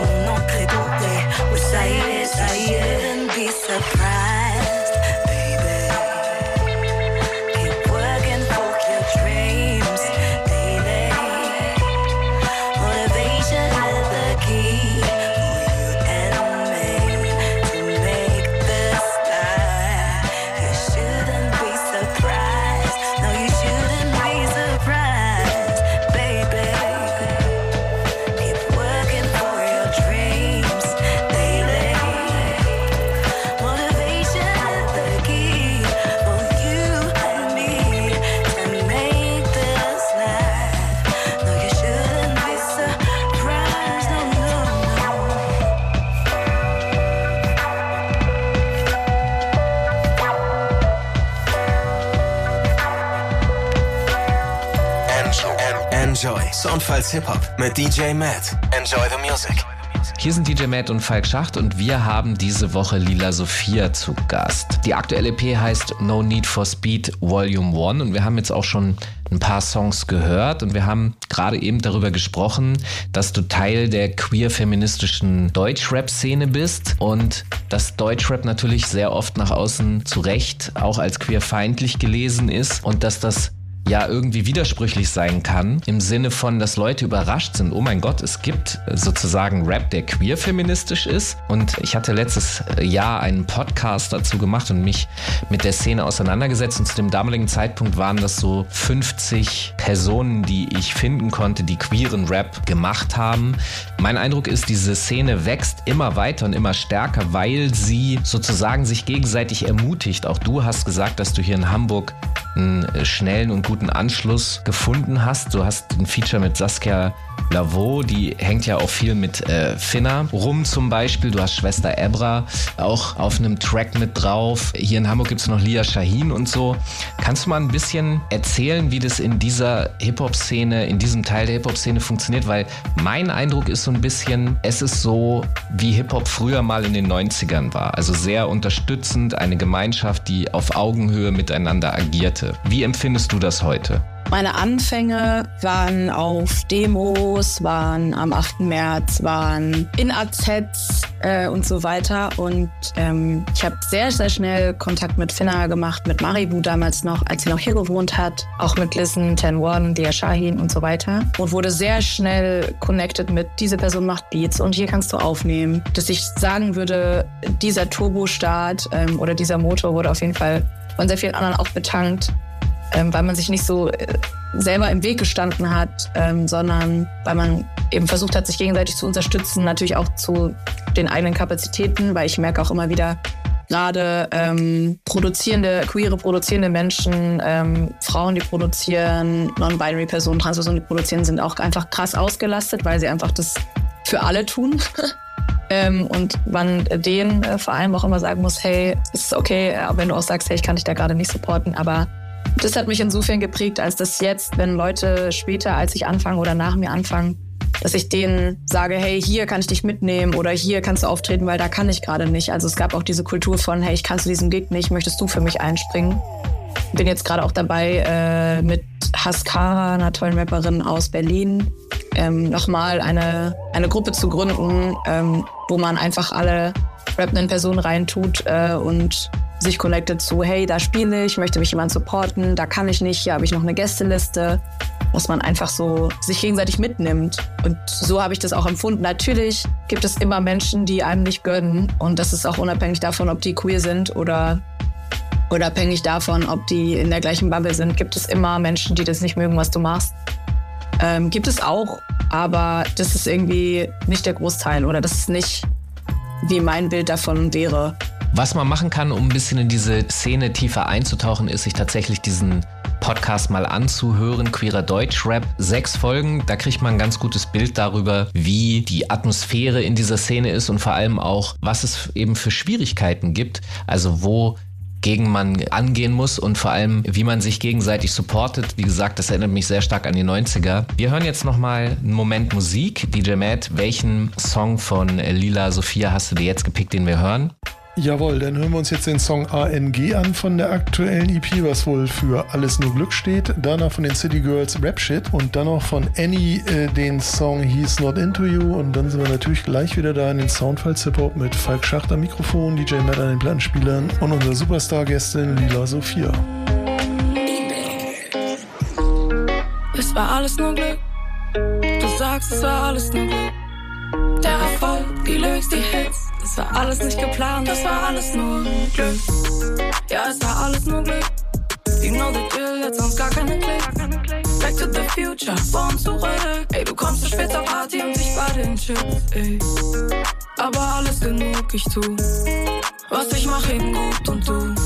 Enjoy. Soundfiles Hip-Hop mit DJ Matt. Enjoy the music. Hier sind DJ Matt und Falk Schacht und wir haben diese Woche Lila Sophia zu Gast. Die aktuelle EP heißt No Need for Speed Volume 1 und wir haben jetzt auch schon ein paar Songs gehört und wir haben gerade eben darüber gesprochen, dass du Teil der queer-feministischen Deutschrap-Szene bist und dass Deutschrap natürlich sehr oft nach außen zu Recht auch als queerfeindlich gelesen ist und dass das ja irgendwie widersprüchlich sein kann, im Sinne von, dass Leute überrascht sind, oh mein Gott, es gibt sozusagen Rap, der queer-feministisch ist. Und ich hatte letztes Jahr einen Podcast dazu gemacht und mich mit der Szene auseinandergesetzt. Und zu dem damaligen Zeitpunkt waren das so 50 Personen, die ich finden konnte, die queeren Rap gemacht haben. Mein Eindruck ist, diese Szene wächst immer weiter und immer stärker, weil sie sozusagen sich gegenseitig ermutigt. Auch du hast gesagt, dass du hier in Hamburg einen schnellen und guten Anschluss gefunden hast. Du hast ein Feature mit Saskia Lavaux, die hängt ja auch viel mit äh, Finna rum zum Beispiel. Du hast Schwester Ebra auch auf einem Track mit drauf. Hier in Hamburg gibt es noch Lia Shahin und so. Kannst du mal ein bisschen erzählen, wie das in dieser Hip-Hop-Szene, in diesem Teil der Hip-Hop-Szene funktioniert? Weil mein Eindruck ist so ein bisschen, es ist so, wie Hip-Hop früher mal in den 90ern war. Also sehr unterstützend, eine Gemeinschaft, die auf Augenhöhe miteinander agierte. Wie empfindest du das heute? Meine Anfänge waren auf Demos, waren am 8. März, waren in AZs äh, und so weiter. Und ähm, ich habe sehr, sehr schnell Kontakt mit Finna gemacht, mit Maribu damals noch, als sie noch hier gewohnt hat. Auch mit Listen, Ten One, Dia Shahin und so weiter. Und wurde sehr schnell connected mit, diese Person macht Beats und hier kannst du aufnehmen. Dass ich sagen würde, dieser Turbostart ähm, oder dieser Motor wurde auf jeden Fall von sehr vielen anderen auch betankt ähm, weil man sich nicht so äh, selber im Weg gestanden hat, ähm, sondern weil man eben versucht hat, sich gegenseitig zu unterstützen, natürlich auch zu den eigenen Kapazitäten, weil ich merke auch immer wieder, gerade ähm, produzierende, queere produzierende Menschen, ähm, Frauen, die produzieren, non-binary Personen, Transpersonen, die produzieren, sind auch einfach krass ausgelastet, weil sie einfach das für alle tun. Ähm, und man denen äh, vor allem auch immer sagen muss, hey, ist okay, äh, wenn du auch sagst, hey, ich kann dich da gerade nicht supporten, aber das hat mich insofern geprägt, als dass jetzt, wenn Leute später, als ich anfange oder nach mir anfangen, dass ich denen sage, hey, hier kann ich dich mitnehmen oder hier kannst du auftreten, weil da kann ich gerade nicht. Also es gab auch diese Kultur von, hey, ich kann zu diesem Gig nicht, möchtest du für mich einspringen? Bin jetzt gerade auch dabei, äh, mit Haskara, einer tollen Rapperin aus Berlin, ähm, nochmal eine, eine Gruppe zu gründen, ähm, wo man einfach alle rappenden Personen reintut äh, und sich connectet zu, hey, da spiele ich, möchte mich jemand supporten, da kann ich nicht, hier habe ich noch eine Gästeliste, dass man einfach so sich gegenseitig mitnimmt. Und so habe ich das auch empfunden. Natürlich gibt es immer Menschen, die einem nicht gönnen und das ist auch unabhängig davon, ob die queer sind oder unabhängig davon, ob die in der gleichen Bubble sind, gibt es immer Menschen, die das nicht mögen, was du machst. Ähm, gibt es auch Aber das ist irgendwie nicht der Großteil oder das ist nicht, wie mein Bild davon wäre. Was man machen kann, um ein bisschen in diese Szene tiefer einzutauchen, ist sich tatsächlich diesen Podcast mal anzuhören. Queerer Deutschrap, sechs Folgen. Da kriegt man ein ganz gutes Bild darüber, wie die Atmosphäre in dieser Szene ist und vor allem auch, was es eben für Schwierigkeiten gibt. Also wo gegen man angehen muss und vor allem, wie man sich gegenseitig supportet. Wie gesagt, das erinnert mich sehr stark an die 90er. Wir hören jetzt nochmal einen Moment Musik. DJ Matt, welchen Song von Lila Sophia hast du dir jetzt gepickt, den wir hören? Jawohl, dann hören wir uns jetzt den Song ANG an von der aktuellen EP, was wohl für Alles nur Glück steht. Danach von den City Girls Rap Shit und dann noch von Annie äh, den Song He's Not Into You. Und dann sind wir natürlich gleich wieder da in den Soundfiles Hip Hop mit Falk Schacht am Mikrofon, DJ Matt an den Plattenspielern und unserer Superstar-Gästin Lila Sophia. Es war alles nur Glück. Du sagst, es war alles nur Glück. Der die Lyrics, die Hits. Das war alles nicht geplant, das war alles nur Glück. Ja, es war alles nur Glück. You know the deal, jetzt sonst gar keine Klicks. Back to the future, vor und zurück. Ey, du kommst zu spät zur Party und ich bei den Chips, ey. Aber alles genug, ich tu, was ich mach eben gut und du.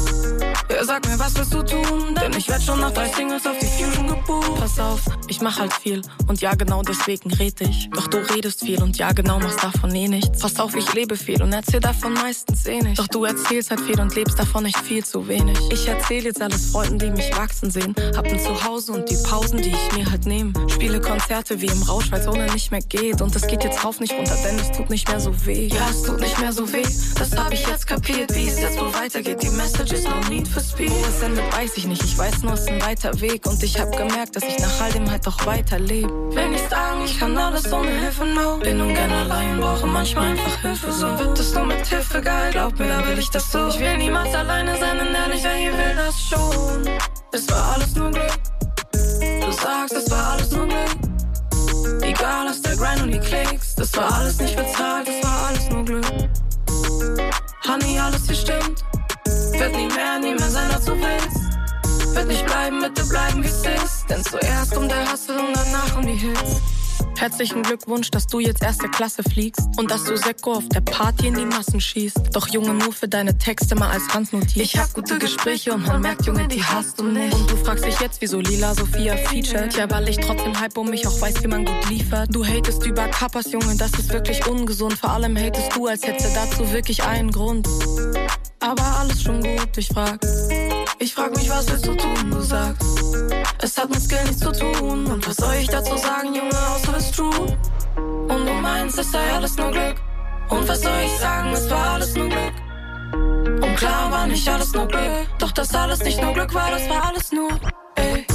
Ja, sag mir, was willst du tun? Denn ich werd schon nach drei Singles auf die Fusion gebucht. Pass auf, ich mach halt viel und ja, genau deswegen red ich. Doch du redest viel und ja, genau machst davon eh nichts. Pass auf, ich lebe viel und erzähl davon meistens eh nicht. Doch du erzählst halt viel und lebst davon nicht viel zu wenig. Ich erzähl jetzt alles Freunden, die mich wachsen sehen. Hab ein Zuhause und die Pausen, die ich mir halt nehme. Spiele Konzerte wie im Rausch, weil's ohne nicht mehr geht. Und es geht jetzt rauf nicht runter, denn es tut nicht mehr so weh. Ja, es tut nicht mehr so weh. Das hab ich jetzt kapiert, wie es jetzt wohl weitergeht. Die Message is no need for speed. Wo es endet, weiß ich nicht. Ich weiß nur, es ist ein weiter Weg. Und ich hab gemerkt, dass ich nach all dem halt doch weiterlebe. Will nicht sagen, ich kann alles ohne Hilfe, no. Bin ungern allein, brauche manchmal einfach Hilfe. So wird es nur mit Hilfe geil. Glaub mir, da will ich das so. Ich will niemals alleine sein, denn ehrlich, wer hier will das schon. Es war alles nur Glück. Du sagst, es war alles nur Glück. Egal, aus der Grind und die Klicks. Das war alles nicht bezahlt, das war alles nur Glück. Honey, alles hier stimmt. Wird nicht bleiben, bitte bleiben, wie es. Denn zuerst kommt der Hustle und danach um die Hits. Herzlichen Glückwunsch, dass du jetzt erste Klasse fliegst und dass du Sekko auf der Party in die Massen schießt. Doch Junge, nur für deine Texte mal als Handnotiz. Ich hab gute Gespräche und man merkt, Junge, die hast du nicht. Und du fragst dich jetzt, wieso Lila Sophia featured. Ja, weil ich trotzdem Hype um mich auch weiß, wie man gut liefert. Du hatest über Kappas, Junge, das ist wirklich ungesund. Vor allem hatest du, als hättest du dazu wirklich einen Grund. Aber alles schon gut, ich frag. Ich frag mich, was willst du tun? Du sagst, es hat mit Skill nichts zu tun. Und was soll ich dazu sagen, Junge, außer es true? Und du meinst, es sei alles nur Glück. Und was soll ich sagen, es war alles nur Glück. Und klar war nicht alles nur Glück. Doch das alles nicht nur Glück war, das war alles nur, ey.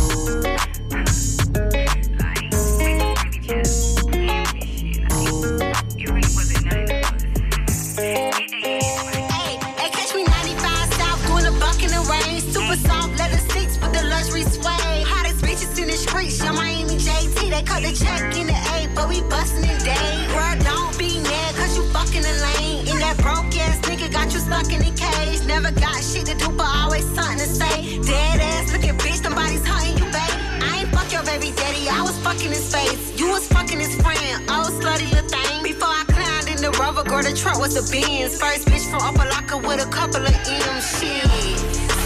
They cut the check in the A, but we bustin' it day. Girl, don't be mad, cause you fucking the lane. And that broke ass nigga got you stuck in the cage. Never got shit to do, but always something to say. Dead ass looking bitch, somebody's hunting you, babe. I ain't fuck your baby daddy, I was fucking his face. You was fucking his friend, oh slutty little thing. Before I climbed in the rover, girl, the truck was a Benz. First bitch from Locker with a couple of M's, shit.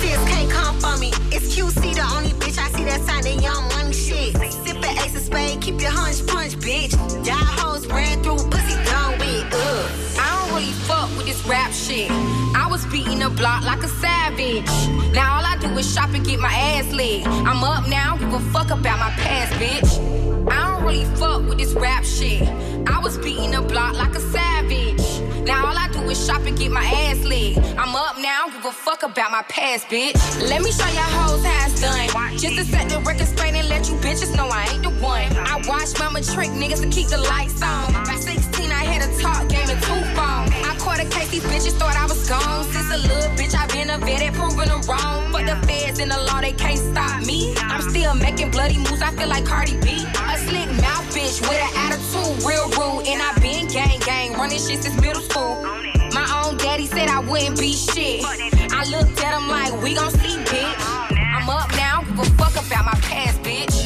Sis can't come for me. It's QC, the only bitch I see that sign the young money shit. Spade, keep your hunch punch, bitch. Y'all hoes ran through, pussy done with, ugh. I don't really fuck with this rap shit. I was beating the block like a savage. Now all I do is shop and get my ass licked. I'm up now, give a fuck about my past, bitch. I don't really fuck with this rap shit. I was beating the block like a savage. Now all I do is shop and get my ass licked. I'm up now, give a fuck about my past, bitch. Let me show y'all hoes how it's done. Just to set the record straight and let you bitches know I ain't the one. I watch mama trick niggas to keep the lights on. By 16, I had a talk game and two. A case, these bitches thought I was gone. Since a little bitch, i been a vet proving them wrong. But the feds and the law, they can't stop me. I'm still making bloody moves, I feel like Cardi B. A slick mouth bitch with an attitude, real rude. And I been gang gang, running shit since middle school. My own daddy said I wouldn't be shit. I looked at him like, we gon' see, bitch. I'm up now, give a fuck about my past, bitch.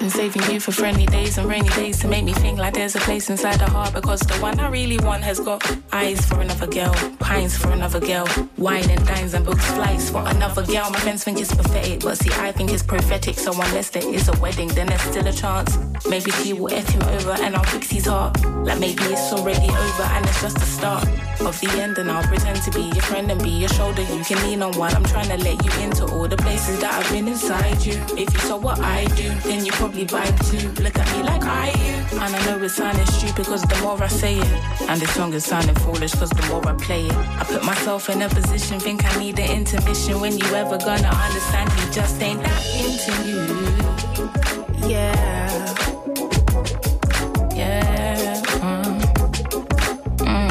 Been saving you for friendly days and rainy days to make me think like there's a place inside the heart because the one I really want has got eyes for another girl, pines for another girl, wine and dines and books flights for another girl. My friends think it's pathetic, but see, I think it's prophetic. So unless there is a wedding, then there's still a chance. Maybe she will F him over and I'll fix his heart. Like maybe it's already over and it's just the start of the end. And I'll pretend to be your friend and be your shoulder you can lean on while I'm trying to let you into all the places that I've been inside you. If you saw what I do, then you probably vibe too. Look at me like I do. And I know it's sounding stupid because the more I say it, and the song is sounding foolish because the more I play it, I put myself in a position, think I need an intermission. When you ever gonna understand me, just ain't that into you. Yeah. Yeah. Mm. Mm.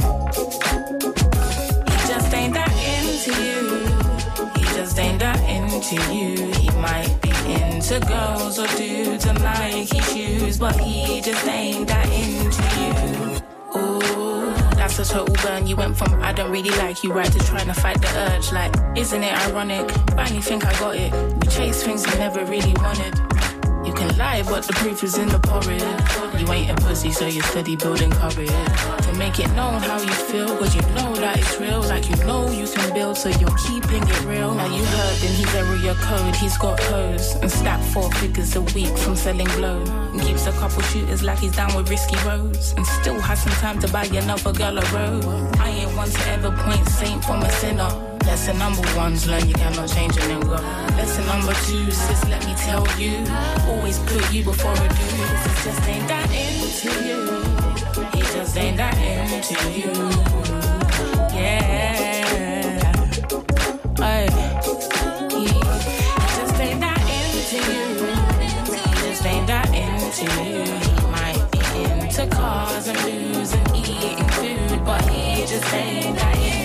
He just ain't that into you. He just ain't that into you. He might into girls or dudes and Nike shoes, but he just ain't that into you. Ooh, that's a total burn. You went from I don't really like you right to trying to fight the urge. Like, isn't it ironic? Finally think I got it. We chase things we never really wanted. Can lie, but the proof is in the porridge. You ain't a pussy, so you're steady building courage. To make it known how you feel, cause you know that it's real. Like you know you can build, so you're keeping it real. Now you heard, then he's your code. He's got hoes and stack four figures a week from selling blow. And keeps a couple shooters like he's down with risky roads. And still has some time to buy another girl a robe. I ain't one to ever point saint from a sinner. Lesson number one's learn you cannot change a nigga. Lesson number two, sis, let me tell you. Always put you before a dude. This just ain't that into you. He just ain't that into you. Yeah. Ay. He, just ain't that into you. He just ain't that into you. He might be into cars and booze and eating food, but he just ain't that into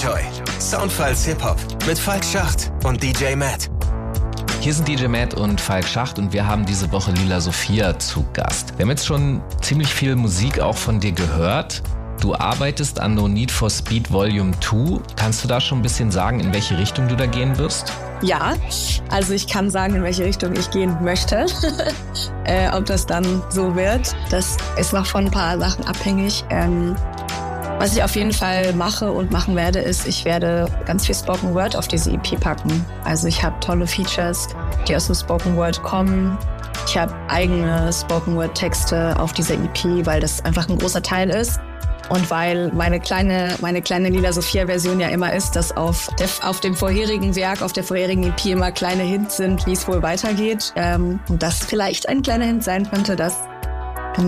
Enjoy. Soundfiles Hip-Hop mit Falk Schacht und DJ Matt. Hier sind DJ Matt und Falk Schacht und wir haben diese Woche Lila Sophia zu Gast. Wir haben jetzt schon ziemlich viel Musik auch von dir gehört. Du arbeitest an No Need for Speed Volume 2. Kannst du da schon ein bisschen sagen, in welche Richtung du da gehen wirst? Ja, also ich kann sagen, in welche Richtung ich gehen möchte. äh, ob das dann so wird, das ist noch von ein paar Sachen abhängig. Ähm, was ich auf jeden Fall mache und machen werde, ist, ich werde ganz viel Spoken Word auf diese EP packen. Also ich habe tolle Features, die aus dem Spoken Word kommen. Ich habe eigene Spoken Word Texte auf dieser EP, weil das einfach ein großer Teil ist. Und weil meine kleine, meine kleine Lila Sophia-Version ja immer ist, dass auf, der, auf dem vorherigen Werk, auf der vorherigen EP immer kleine Hints sind, wie es wohl weitergeht. Ähm, und das vielleicht ein kleiner Hint sein könnte, dass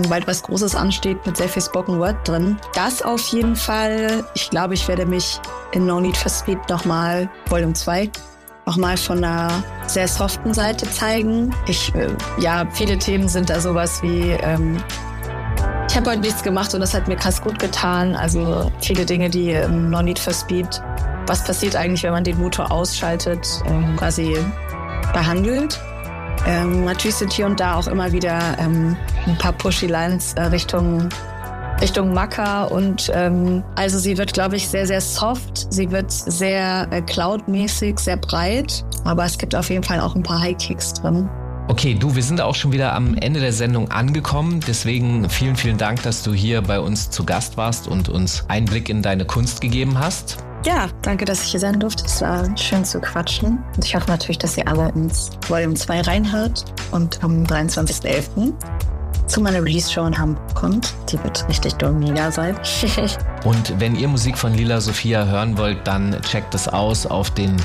bald was Großes ansteht mit sehr viel Spoken Word drin. Das auf jeden Fall. Ich glaube, ich werde mich in No Need for Speed nochmal, Volume 2, nochmal von einer sehr soften Seite zeigen. Ich, äh, ja, viele Themen sind da sowas wie, ähm, ich habe heute nichts gemacht und das hat mir krass gut getan. Also viele Dinge, die ähm, No Need for Speed, was passiert eigentlich, wenn man den Motor ausschaltet, ähm, quasi behandelt. Ähm, natürlich sind hier und da auch immer wieder ähm, ein paar Pushy Lines äh, Richtung Richtung Macker und ähm, also sie wird, glaube ich, sehr, sehr soft. Sie wird sehr äh, cloud-mäßig, sehr breit, aber es gibt auf jeden Fall auch ein paar High-Kicks drin. Okay, du, wir sind auch schon wieder am Ende der Sendung angekommen. Deswegen vielen, vielen Dank, dass du hier bei uns zu Gast warst und uns Einblick in deine Kunst gegeben hast. Ja, danke, dass ich hier sein durfte. Es war schön zu quatschen. Und ich hoffe natürlich, dass ihr alle ins Volume 2 reinhört und am 23.11. zu meiner Release-Show in Hamburg kommt. Die wird richtig dumm mega sein. Und wenn ihr Musik von Lila Sophia hören wollt, dann checkt es aus auf den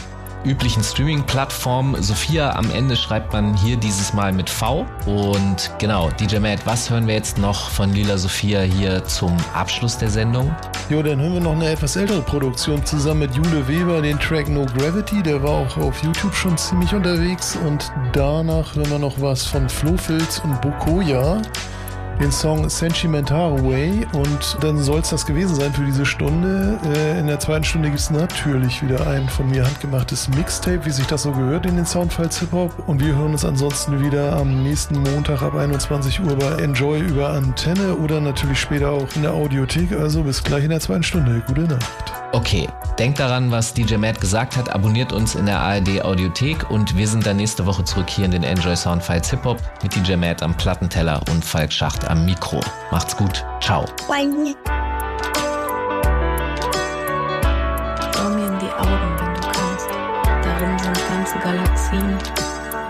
üblichen Streaming-Plattformen. Sophia am Ende schreibt man hier dieses Mal mit V. Und genau, DJ Matt, was hören wir jetzt noch von Lila Sophia hier zum Abschluss der Sendung? Jo, dann hören wir noch eine etwas ältere Produktion zusammen mit Jule Weber, den Track No Gravity. Der war auch auf YouTube schon ziemlich unterwegs. Und danach hören wir noch was von Flo Filz und Bokoya. Den Song Sentimental Way und dann soll es das gewesen sein für diese Stunde. Äh, in der zweiten Stunde gibt es natürlich wieder ein von mir handgemachtes Mixtape, wie sich das so gehört in den Soundfiles Hip-Hop und wir hören uns ansonsten wieder am nächsten Montag ab 21 Uhr bei Enjoy über Antenne oder natürlich später auch in der Audiothek. Also bis gleich in der zweiten Stunde. Gute Nacht. Okay, denkt daran, was DJ Matt gesagt hat, abonniert uns in der ARD Audiothek und wir sind dann nächste Woche zurück hier in den Enjoy Soundfiles Hip Hop mit DJ Matt am Plattenteller und Falk Schacht am Mikro. Macht's gut. Ciao. Schau mir in die Augen, wenn du kannst. Darin sind ganze Galaxien.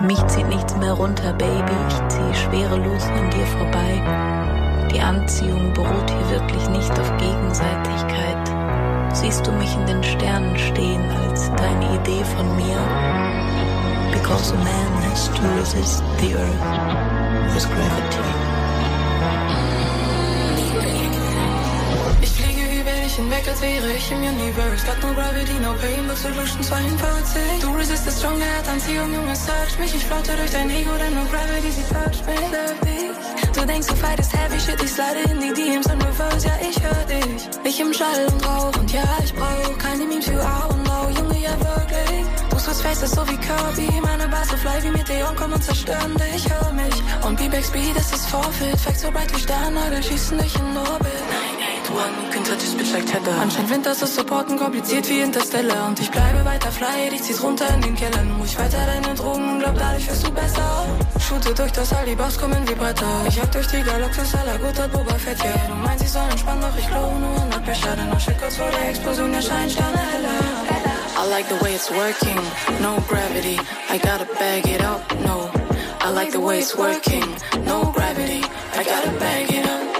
Mich zieht nichts mehr runter, Baby. Ich ziehe schwerelos an dir vorbei. Die Anziehung beruht hier wirklich nicht auf Gegenseitigkeit. Siehst du mich in den Sternen stehen als deine Idee von mir? Because a man has to resist the earth with gravity. Dich hinweg, als wäre ich im Universe. Got no gravity, no pain, but solution 42. Du resistest strong, der hat Anziehung, Junge, search mich. Ich flotte durch dein Ego, denn no gravity, sie touch mich. Du denkst, du fightest heavy shit, ich slide in die DMs und Reverse, ja, ich hör dich. Ich im Schall und Rauch und ja, ich brauch keine Memes für A und Lau, Junge, ja, wirklich. Du switch faces so wie Kirby, meine Bars so fly wie Meteor, komm und zerstören dich, hör mich. Und B-Back Speed, das ist Forfeit, Fact so bright wie Sternagel, schießen dich in Orbit. 981, can touch this bitch like Tether. Anscheinend Winter ist Supporten kompliziert wie Interstellar. Und ich bleibe weiter fly, dich zieh's runter in den Keller. Muss ich weiter deine Drogen und glaub, dadurch wirst du besser. Shoote durch das All, die Boss kommen wie Bretter. Ich jag durch die Galaxis, aller guter Boba Fett, ja. Du meinst, ich soll entspannen, doch ich glow nur unter Pressure. Denn noch shit kurz vor der Explosion erscheinen Sterne heller. I like the way it's working, no gravity. I gotta bag it up, no. I like the way it's working, no gravity. I gotta bag it up.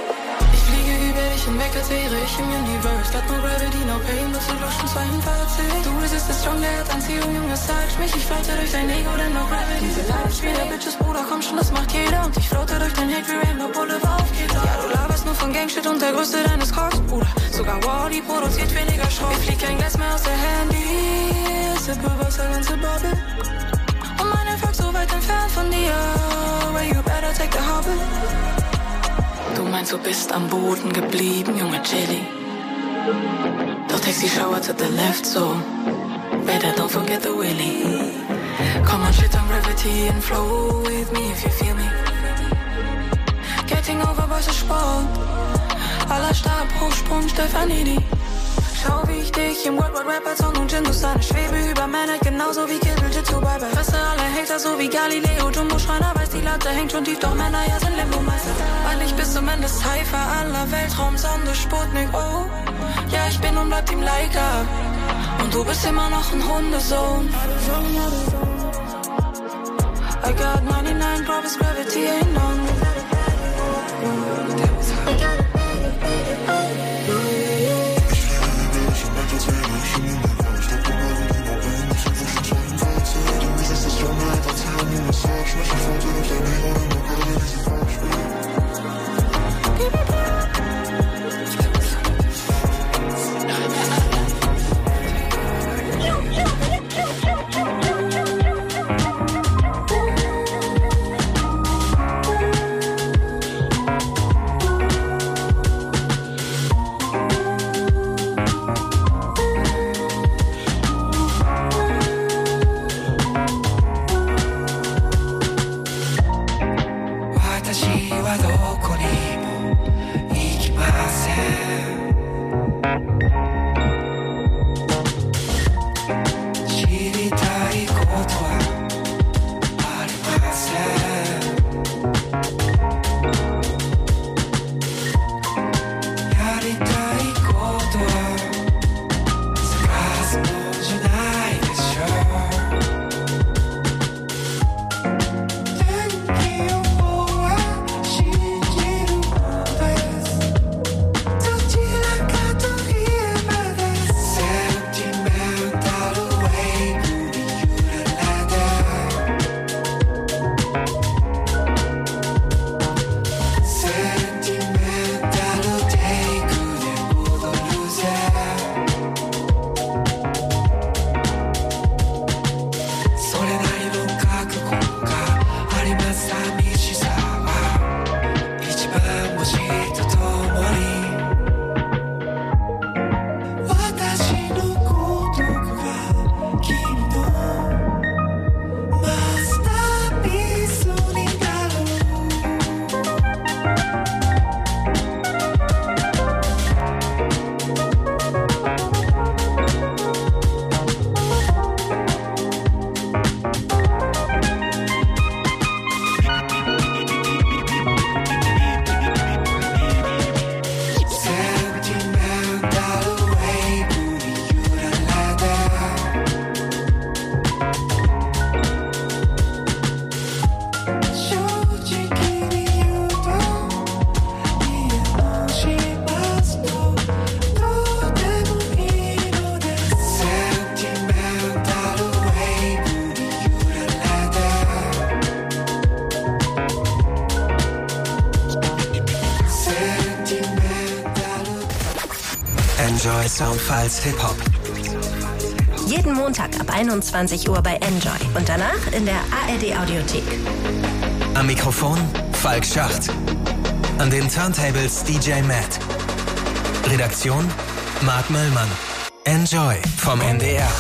Wäre ich im Universe. Got no gravity, no pain, but solution 42. Du resistest strong, der hat Anziehung, Junge, search mich. Ich flotte durch dein Ego, denn no gravity. Diese Live-Spiel der Bitches, Bruder, komm schon, das macht jeder. Und ich flotte durch dein Hate wie Rainbow Boulevard auf Gitter. Ja, du laberst nur von Gangshit und der Größte deines Cocks, Bruder. Sogar Wally produziert weniger Schrott. Ich flieg kein Glas mehr aus der Handy. Sippe Wasser, ganze Bubble. Und mein Erfolg so weit entfernt von dir. Where you better take the hobble. Du meinst, du bist am Boden geblieben, Junge Jelly. Doch the shower to the left, so better don't forget the willy. Come on, shit on gravity and flow with me if you feel me. Getting over Boys ist Sport. Aller Stab, Hochsprung, Stefanidi. Schau, wie ich dich im World Wide Rap als Song und Hindustan schwebe über Männer, genauso wie Kill Jitsu bye bye. Fresse alle Hater, so wie Galileo, Jumbo Schreiner, Latte hängt schon tief, doch Männer ja sind Limbo-Meister. Weil ich bis zum Ende Cypher aller Weltraumsonde Sputnik, oh. Ja, ich bin und bleib Team Leica. Und du bist immer noch ein Hundesohn. I got 99 Gravity, Gravity ain't none. Enjoy So much se falta não tem nenhum Soundfiles Hip Hop. Jeden Montag ab 21 Uhr bei Enjoy und danach in der ARD Audiothek. Am Mikrofon Falk Schacht. An den Turntables DJ Matt. Redaktion Marc Möllmann. Enjoy vom NDR.